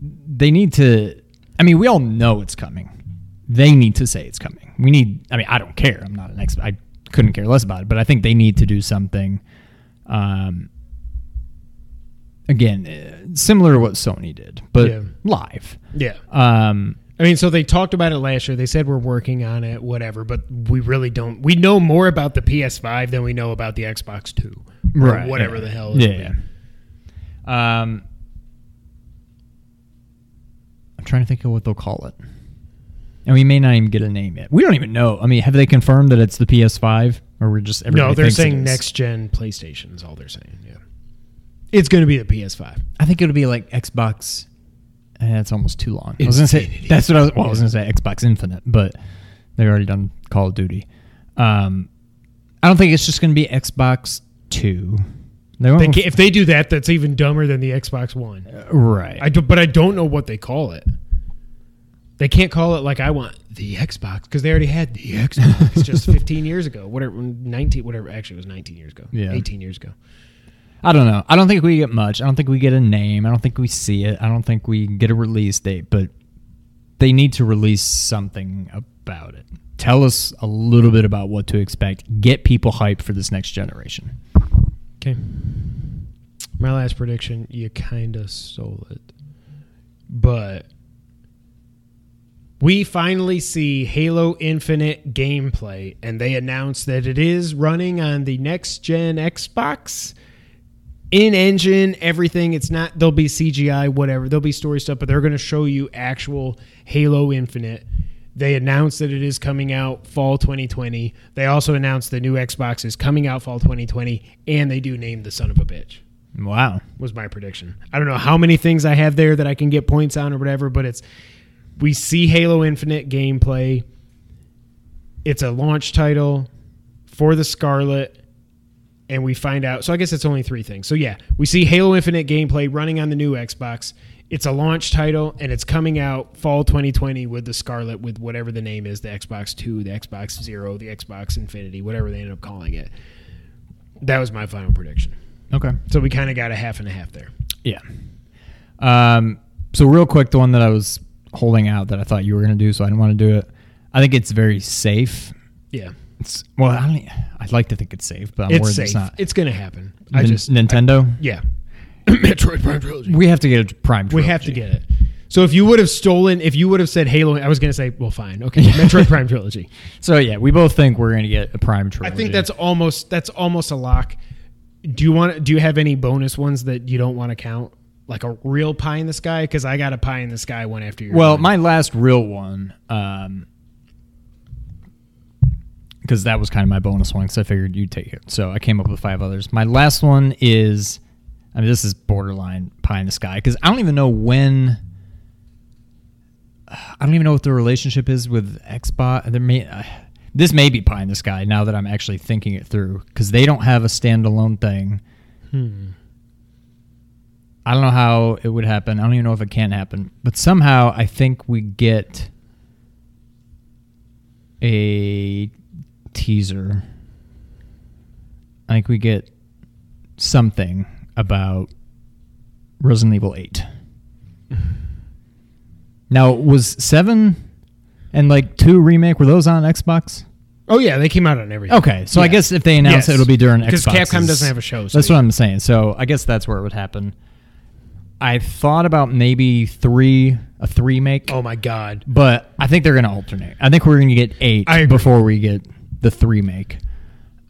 they need to mean we all know it's coming they need to say it's coming we need i mean i don't care i'm not an expert i couldn't care less about it but i think they need to do something um again uh, similar to what sony did but Yeah. live Yeah. um I mean, so they talked about it last year. They said we're working on it, whatever, but we really don't. We know more about the PS5 than we know about the Xbox 2. or whatever yeah. the hell. yeah. um i'm trying to think of what they'll call it and we may not even get a name yet we don't even know i mean have they confirmed that it's the ps5 or we're just everybody No, they're saying next gen PlayStation is all they're saying. Yeah. It's going to be the PS5. I think it'll be like Xbox. Eh, it's almost too long. I was gonna say that's what I was. Well, I was gonna say Xbox Infinite, but they've already done Call of Duty. Um, I don't think it's just gonna be Xbox Two. They They ca if they do that, that's even dumber than the Xbox One. Uh, right. I do, but I don't know what they call it. They can't call it like I want the Xbox because they already had the Xbox just 15 years ago. Whatever, 19, whatever. Actually, it was 19 years ago. Yeah. 18 years ago. I don't know. I don't think we get much. I don't think we get a name. I don't think we see it. I don't think we get a release date. But they need to release something about it. Tell us a little bit about what to expect. Get people hyped for this next generation. Okay. My last prediction, you kind of stole it. But we finally see Halo Infinite gameplay, and they announced that it is running on the next gen Xbox. In engine, everything. It's not, there'll be CGI, whatever. There'll be story stuff, but they're going to show you actual Halo Infinite. They announced that it is coming out fall 2020. They also announced the new Xbox is coming out fall 2020, and they do name the son of a bitch. Wow. Was my prediction. I don't know how many things I have there that I can get points on or whatever, but it's we see Halo Infinite gameplay. It's a launch title for the Scarlett, and we find out. So I guess it's only three things. So yeah, we see Halo Infinite gameplay running on the new Xbox. It's a launch title, and it's coming out fall 2020 with the Scarlett, with whatever the name is, the Xbox Two, the Xbox Zero, the Xbox Infinity, whatever they end up calling it. That was my final prediction. Okay. So we kind of got a half and a half there. Yeah. Um, so real quick, the one that I was holding out that I thought you were going to do, so I didn't want to do it. I think it's very safe. Yeah, It's well, I don't, I'd like to think it's safe, but I'm it's worried safe. it's not. It's going to happen. I just Nintendo. yeah. Metroid Prime Trilogy. we have to get a Prime. We have to get it. So if you would have stolen, if you would have said Halo, I was going to say, well, fine, okay, Metroid Prime Trilogy. So yeah, we both think we're going to get a Prime Trilogy. I think that's almost that's almost a lock. Do you want? Do you have any bonus ones that you don't want to count, like a real pie in the sky? Because I got a pie in the sky one after your. well, my last real one. Um, because that was kind of my bonus one because I figured you'd take it. So I came up with five others. My last one is, I mean, this is borderline pie in the sky because I don't even know when. I don't even know what the relationship is with Xbox. There may uh, this may be pie in the sky now that I'm actually thinking it through because they don't have a standalone thing. I don't know how it would happen. I don't even know if it can happen. But somehow I think we get a teaser. I think we get something about Resident Evil 8. now, was 7 and like 2 remake were those on Xbox? oh yeah, they came out on everything. Okay, so I guess if they announce Yes. it, it'll be during Because Capcom doesn't have a show. So That's what I'm saying. So I guess that's where it would happen. I thought about maybe three, a three make, Oh my god. but I think they're going to alternate. I think we're going to get eight before we get the three make.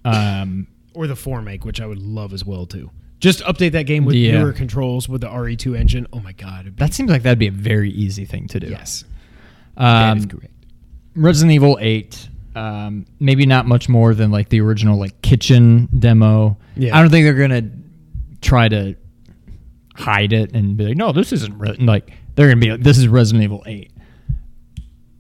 Um, or the four make, which I would love as well too. Just update that game with Yeah. newer controls with the RE2 engine. Oh my god, it'd be, that seems like that'd be a very easy thing to do. yes, that Um, is correct. Resident Evil 8, um, maybe not much more than like the original like kitchen demo. Yeah. I don't think they're gonna try to hide it and be like, no, this isn't re-. like they're gonna be like, this is Resident Evil 8.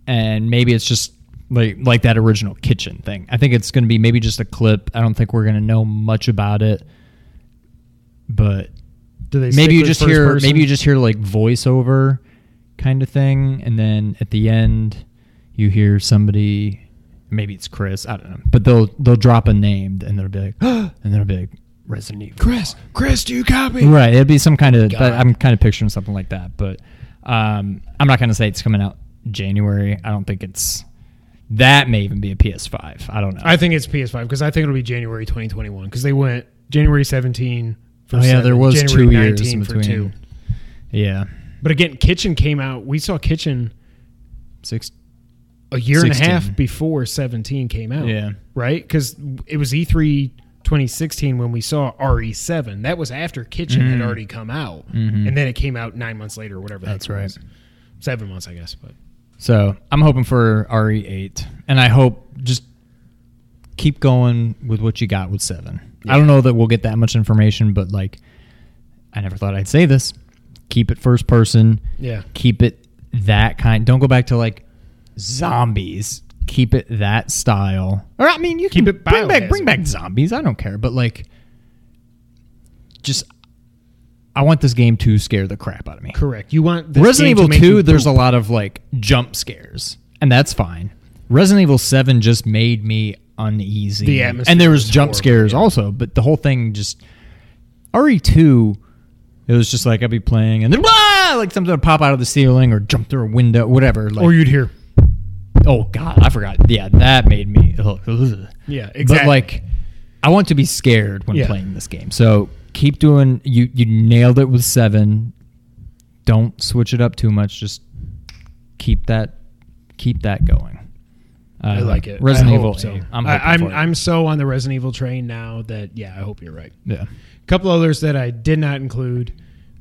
and maybe it's just like like that original kitchen thing. I think it's going to be maybe just a clip. I don't think we're going to know much about it, but Do they maybe you just hear person? maybe you just hear like voiceover kind of thing, and then at the end you hear somebody. Maybe it's Chris. I don't know, but they'll they'll drop a name, and they'll be like, and they'll be like Resident Evil. Chris, Chris, do you copy? Right. It'd be some kind of. God. I'm kind of picturing something like that. But um, I'm not going to say it's coming out January. I don't think it's. That may even be a PS5. I don't know. I think it's PS5 because I think it'll be January 2021 because they went January 17 for oh yeah, there was January two years in between. two. Yeah. But again, Kitchen came out. We saw Kitchen Six. a year and a half before 17 came out. Yeah. Right? Because it was E E3 2016 when we saw RE7. That was after Kitchen had Mhm. already come out. Mhm. And then it came out nine months later or whatever. That's right. was. Seven months, I guess. But So I'm hoping for RE8, and I hope just keep going with what you got with seven. I don't know that we'll get that much information, but like, I never thought I'd say this. Keep it first person. yeah. keep it that kind. Don't go back to like zombies. Keep it that style. Or I mean, you Keep it bring back bring back zombies. I don't care, but like, just I want this game to scare the crap out of me. Correct. You want this Resident game Evil Two, there's a lot of like jump scares, and that's fine. Resident Evil Seven just made me uneasy. The atmosphere and there was was jump horrible, scares yeah. also, but the whole thing just RE two. It was just like I'd be playing and then "Wah!" like something would pop out of the ceiling or jump through a window, whatever. Like, or you'd hear. oh god, I forgot. Yeah, that made me. ugh, ugh. Yeah, But exactly. like, I want to be scared when Yeah. playing this game. So keep doing. You you nailed it with seven. Don't switch it up too much. Just keep that keep that going. Uh, I like it. Resident Evil. So. I'm I, hoping I'm. I'm so on the Resident Evil train now that yeah, I hope you're right. yeah. A couple others that I did not include.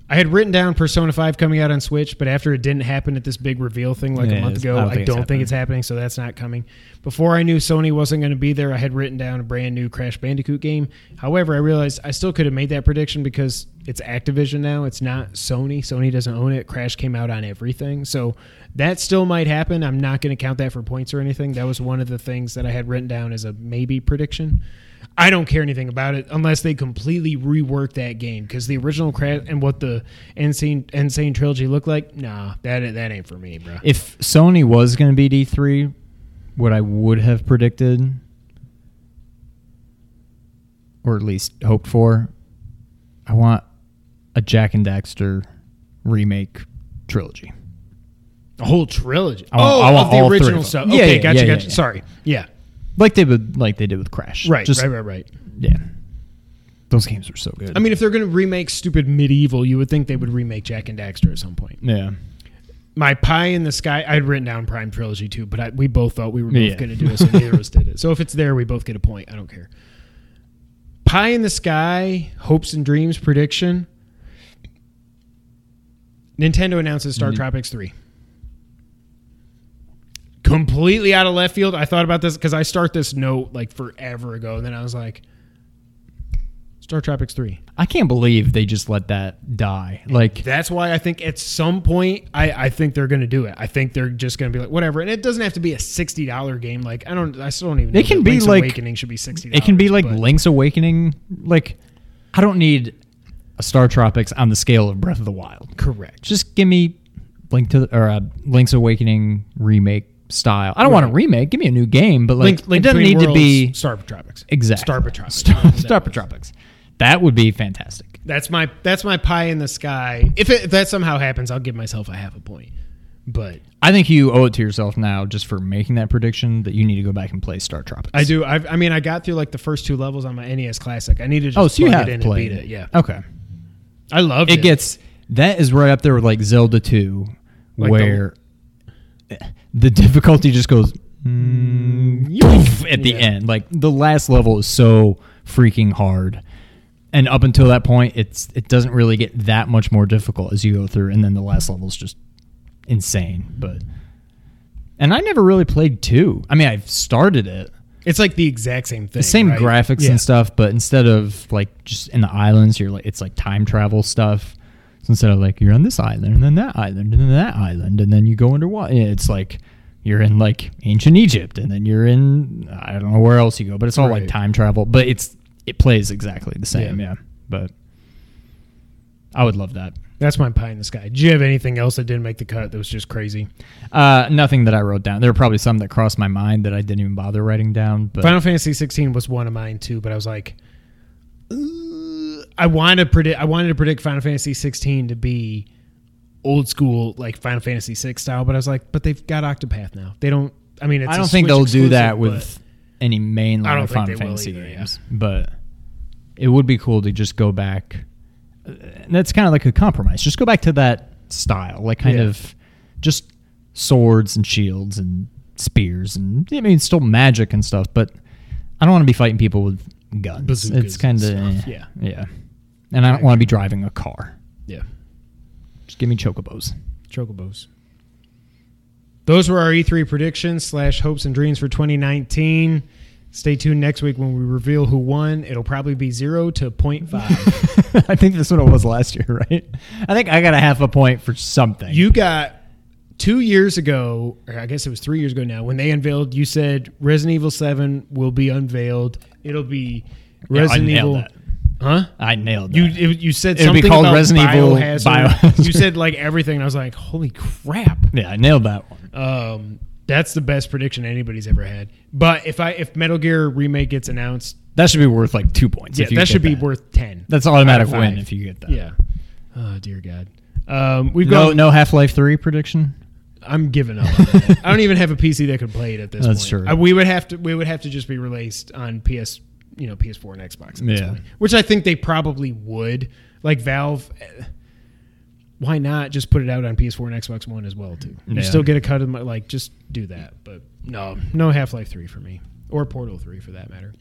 I had written down Persona 5 coming out on Switch, but after it didn't happen at this big reveal thing like Yeah, a month ago, I I don't don't, it's think, it's happening, so that's not coming. Before I knew Sony wasn't going to be there, I had written down a brand new Crash Bandicoot game. However, I realized I still could have made that prediction because it's Activision now. It's not Sony. Sony doesn't own it. Crash came out on everything. So that still might happen. I'm not going to count that for points or anything. That was one of the things that I had written down as a maybe prediction. I don't care anything about it unless they completely rework that game because the original Crash and what the Insane N. Sane trilogy looked like, nah, that that ain't for me, bro. If Sony was going to be D three, what I would have predicted, or at least hoped for, I want a Jak and Daxter remake trilogy. A whole trilogy. I want- oh, I want of the all three of original stuff. Yeah, Okay, yeah, gotcha, yeah, gotcha. yeah. Sorry. Yeah. Like they would like they did with Crash. Right, Just, right, right, right. Yeah, those games are so good. I mean, if they're going to remake stupid MediEvil, you would think they would remake Jak and Daxter at some point. yeah, My Pie in the Sky, I'd written down Prime Trilogy too, but I, we both thought we were both Yeah. going to do it, so neither of us did it. So if it's there, we both get a point. I don't care. Pie in the Sky, Hopes and Dreams prediction. Nintendo announces Star Mhm. Tropics 3. Completely out of left field. I thought about this because I start this note like forever ago, and then I was like, Star Tropics 3. I can't believe they just let that die. Like That's why I think at some point I, I think they're going to do it. I think they're just going to be like whatever, and it doesn't have to be a sixty dollar game. Like I don't, I still don't even. Know It can be Link's like- Awakening should be sixty. it can be like but Link's Awakening. Like I don't need a Star Tropics on the scale of Breath of the Wild. correct. Just give me Link to or a Link's Awakening remake style. I don't want a remake. Give me a new game, but like Link, it doesn't need to be Star Tropics. exact Star Tropics. Star, That Star. That would be fantastic. That's my that's my pie in the sky. If, it, if that somehow happens, I'll give myself a half a point. But I think you owe it to yourself now, just for making that prediction, that you need to go back and play Star Tropics. I do. I've, I mean, I got through like the first two levels on my NES Classic. I need to oh, just Oh, so you plug have it in played and beat it. Yeah, Okay. I love it. it gets that is right up there with like Zelda 2 Like where the, difficulty just goes mm, at the Yeah. end like the last level is so freaking hard and up until that point it's it doesn't really get that much more difficult as you go through and then the last level is just insane but and I never really played 2 I mean I've started it It's like the exact same thing. the same right? graphics Yeah. and stuff, but instead of like just in the islands, you're like it's like time travel stuff. So instead of like you're on this island and then that island and then that island and then you go underwater, it's like you're in like ancient Egypt, and then you're in I don't know where else you go, but it's all like time travel. But it's it plays exactly the same, Yeah. yeah. But I would love that. That's my pie in the sky. Do you have anything else that didn't make the cut that was just crazy? Uh, nothing that I wrote down. There were probably some that crossed my mind that I didn't even bother writing down. But Final Fantasy 16 was one of mine too, but I was like, "Uh," I want to predict. I wanted to predict Final Fantasy 16 to be old school, like Final Fantasy 6 style, but I was like, but they've got Octopath now. They don't. I mean, it's I don't think they'll do that with any mainline Final Fantasy either, yeah. games. But it would be cool to just go back. uh, And that's kind of like a compromise. Just go back to that style, like kind Yeah. of just swords and shields and spears and I mean, still magic and stuff. But I don't want to be fighting people with guns. Bazookas it's kind of stuff, yeah. yeah. And I don't want to be driving a car. Yeah, Just give me chocobos. chocobos. Those were our E3 predictions slash hopes and dreams for 2019. Stay tuned next week when we reveal who won. It'll probably be zero to 0.5. I think that's what it was last year, right? I think I got a half a point for something. You got two years ago, or I guess it was three years ago now, when they unveiled. You said Resident Evil Seven will be unveiled. It'll be Resident nailed Evil. that. Huh? I nailed that. You it- you said It'll be something called about Resident Evil Biohazard. Biohazard. You said like everything. and I was like, holy crap! yeah, I nailed that one. Um, that's the best prediction anybody's ever had. But if I if Metal Gear remake gets announced, That should be worth like two points. yeah, if you that get should be worth ten. That's automatic out of win five. if you get that. Yeah. Oh dear God. Um, we've No, got. no Half Life Three prediction. I'm giving up. on that. I don't even have a PC that could play it at this That's point. true. Uh, we would have to. We would have to just be released on PS, you know, PS4 and Xbox. At this Yeah. point, which I think they probably would. Like Valve, eh, why not just put it out on PS4 and Xbox One as well too? You Yeah. still get a cut of my like. Just do that. But no, no Half Life Three for me, or Portal Three for that matter.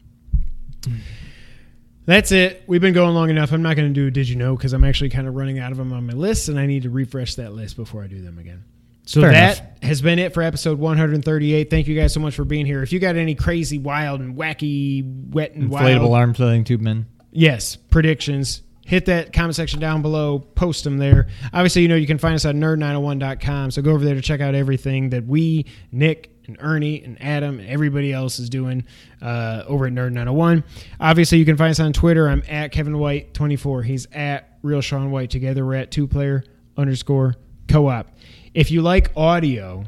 That's it. We've been going long enough. I'm not going to do Did You Know because I'm actually kind of running out of them on my list, and I need to refresh that list before I do them again. So Fair that enough. has been it for episode 138. Thank you guys so much for being here. If you got any crazy, wild, and wacky, wet and wild. Inflatable wild, arm filling tube men. yes, predictions, hit that comment section down below. Post them there. Obviously, you know you can find us at nerd901.com. So go over there to check out everything that we, Nick, and Ernie and Adam and everybody else is doing uh, over at Nerd 901. Obviously, you can find us on Twitter. I'm at Kevin White 24. He's at Real Sean White. Together, we're at two player underscore co op. If you like audio,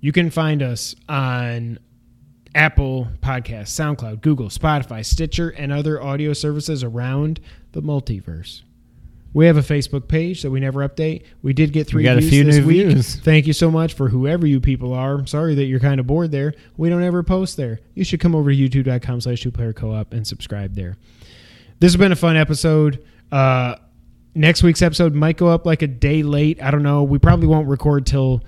you can find us on Apple Podcasts, SoundCloud, Google, Spotify, Stitcher, and other audio services around the multiverse. We have a Facebook page that we never update. We did get three got a views few this new week. views. Thank you so much for whoever you people are. I'm sorry that you're kind of bored there. We don't ever post there. You should come over to youtube.com slash two player co op and subscribe there. This has been a fun episode. Uh, next week's episode might go up like a day late. I don't know. We probably won't record till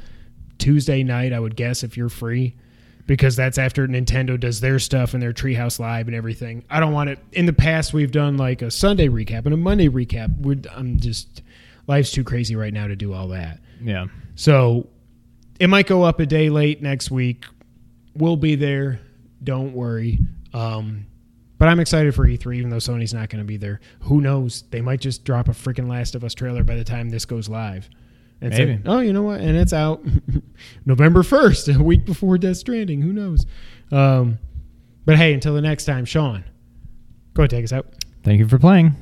Tuesday night, I would guess, if you're free, because that's after Nintendo does their stuff and their Treehouse Live and everything. I don't want it. In the past, we've done like a Sunday recap and a Monday recap. We're, I'm just life's too crazy right now to do all that. Yeah. So it might go up a day late next week. We'll be there. Don't worry. Um, but I'm excited for E3, even though Sony's not going to be there. Who knows? They might just drop a freaking Last of Us trailer by the time this goes live. And say, oh, you know what? And it's out November 1st, a week before Death Stranding. Who knows? Um, but hey, until the next time, Sean, go ahead, take us out. Thank you for playing.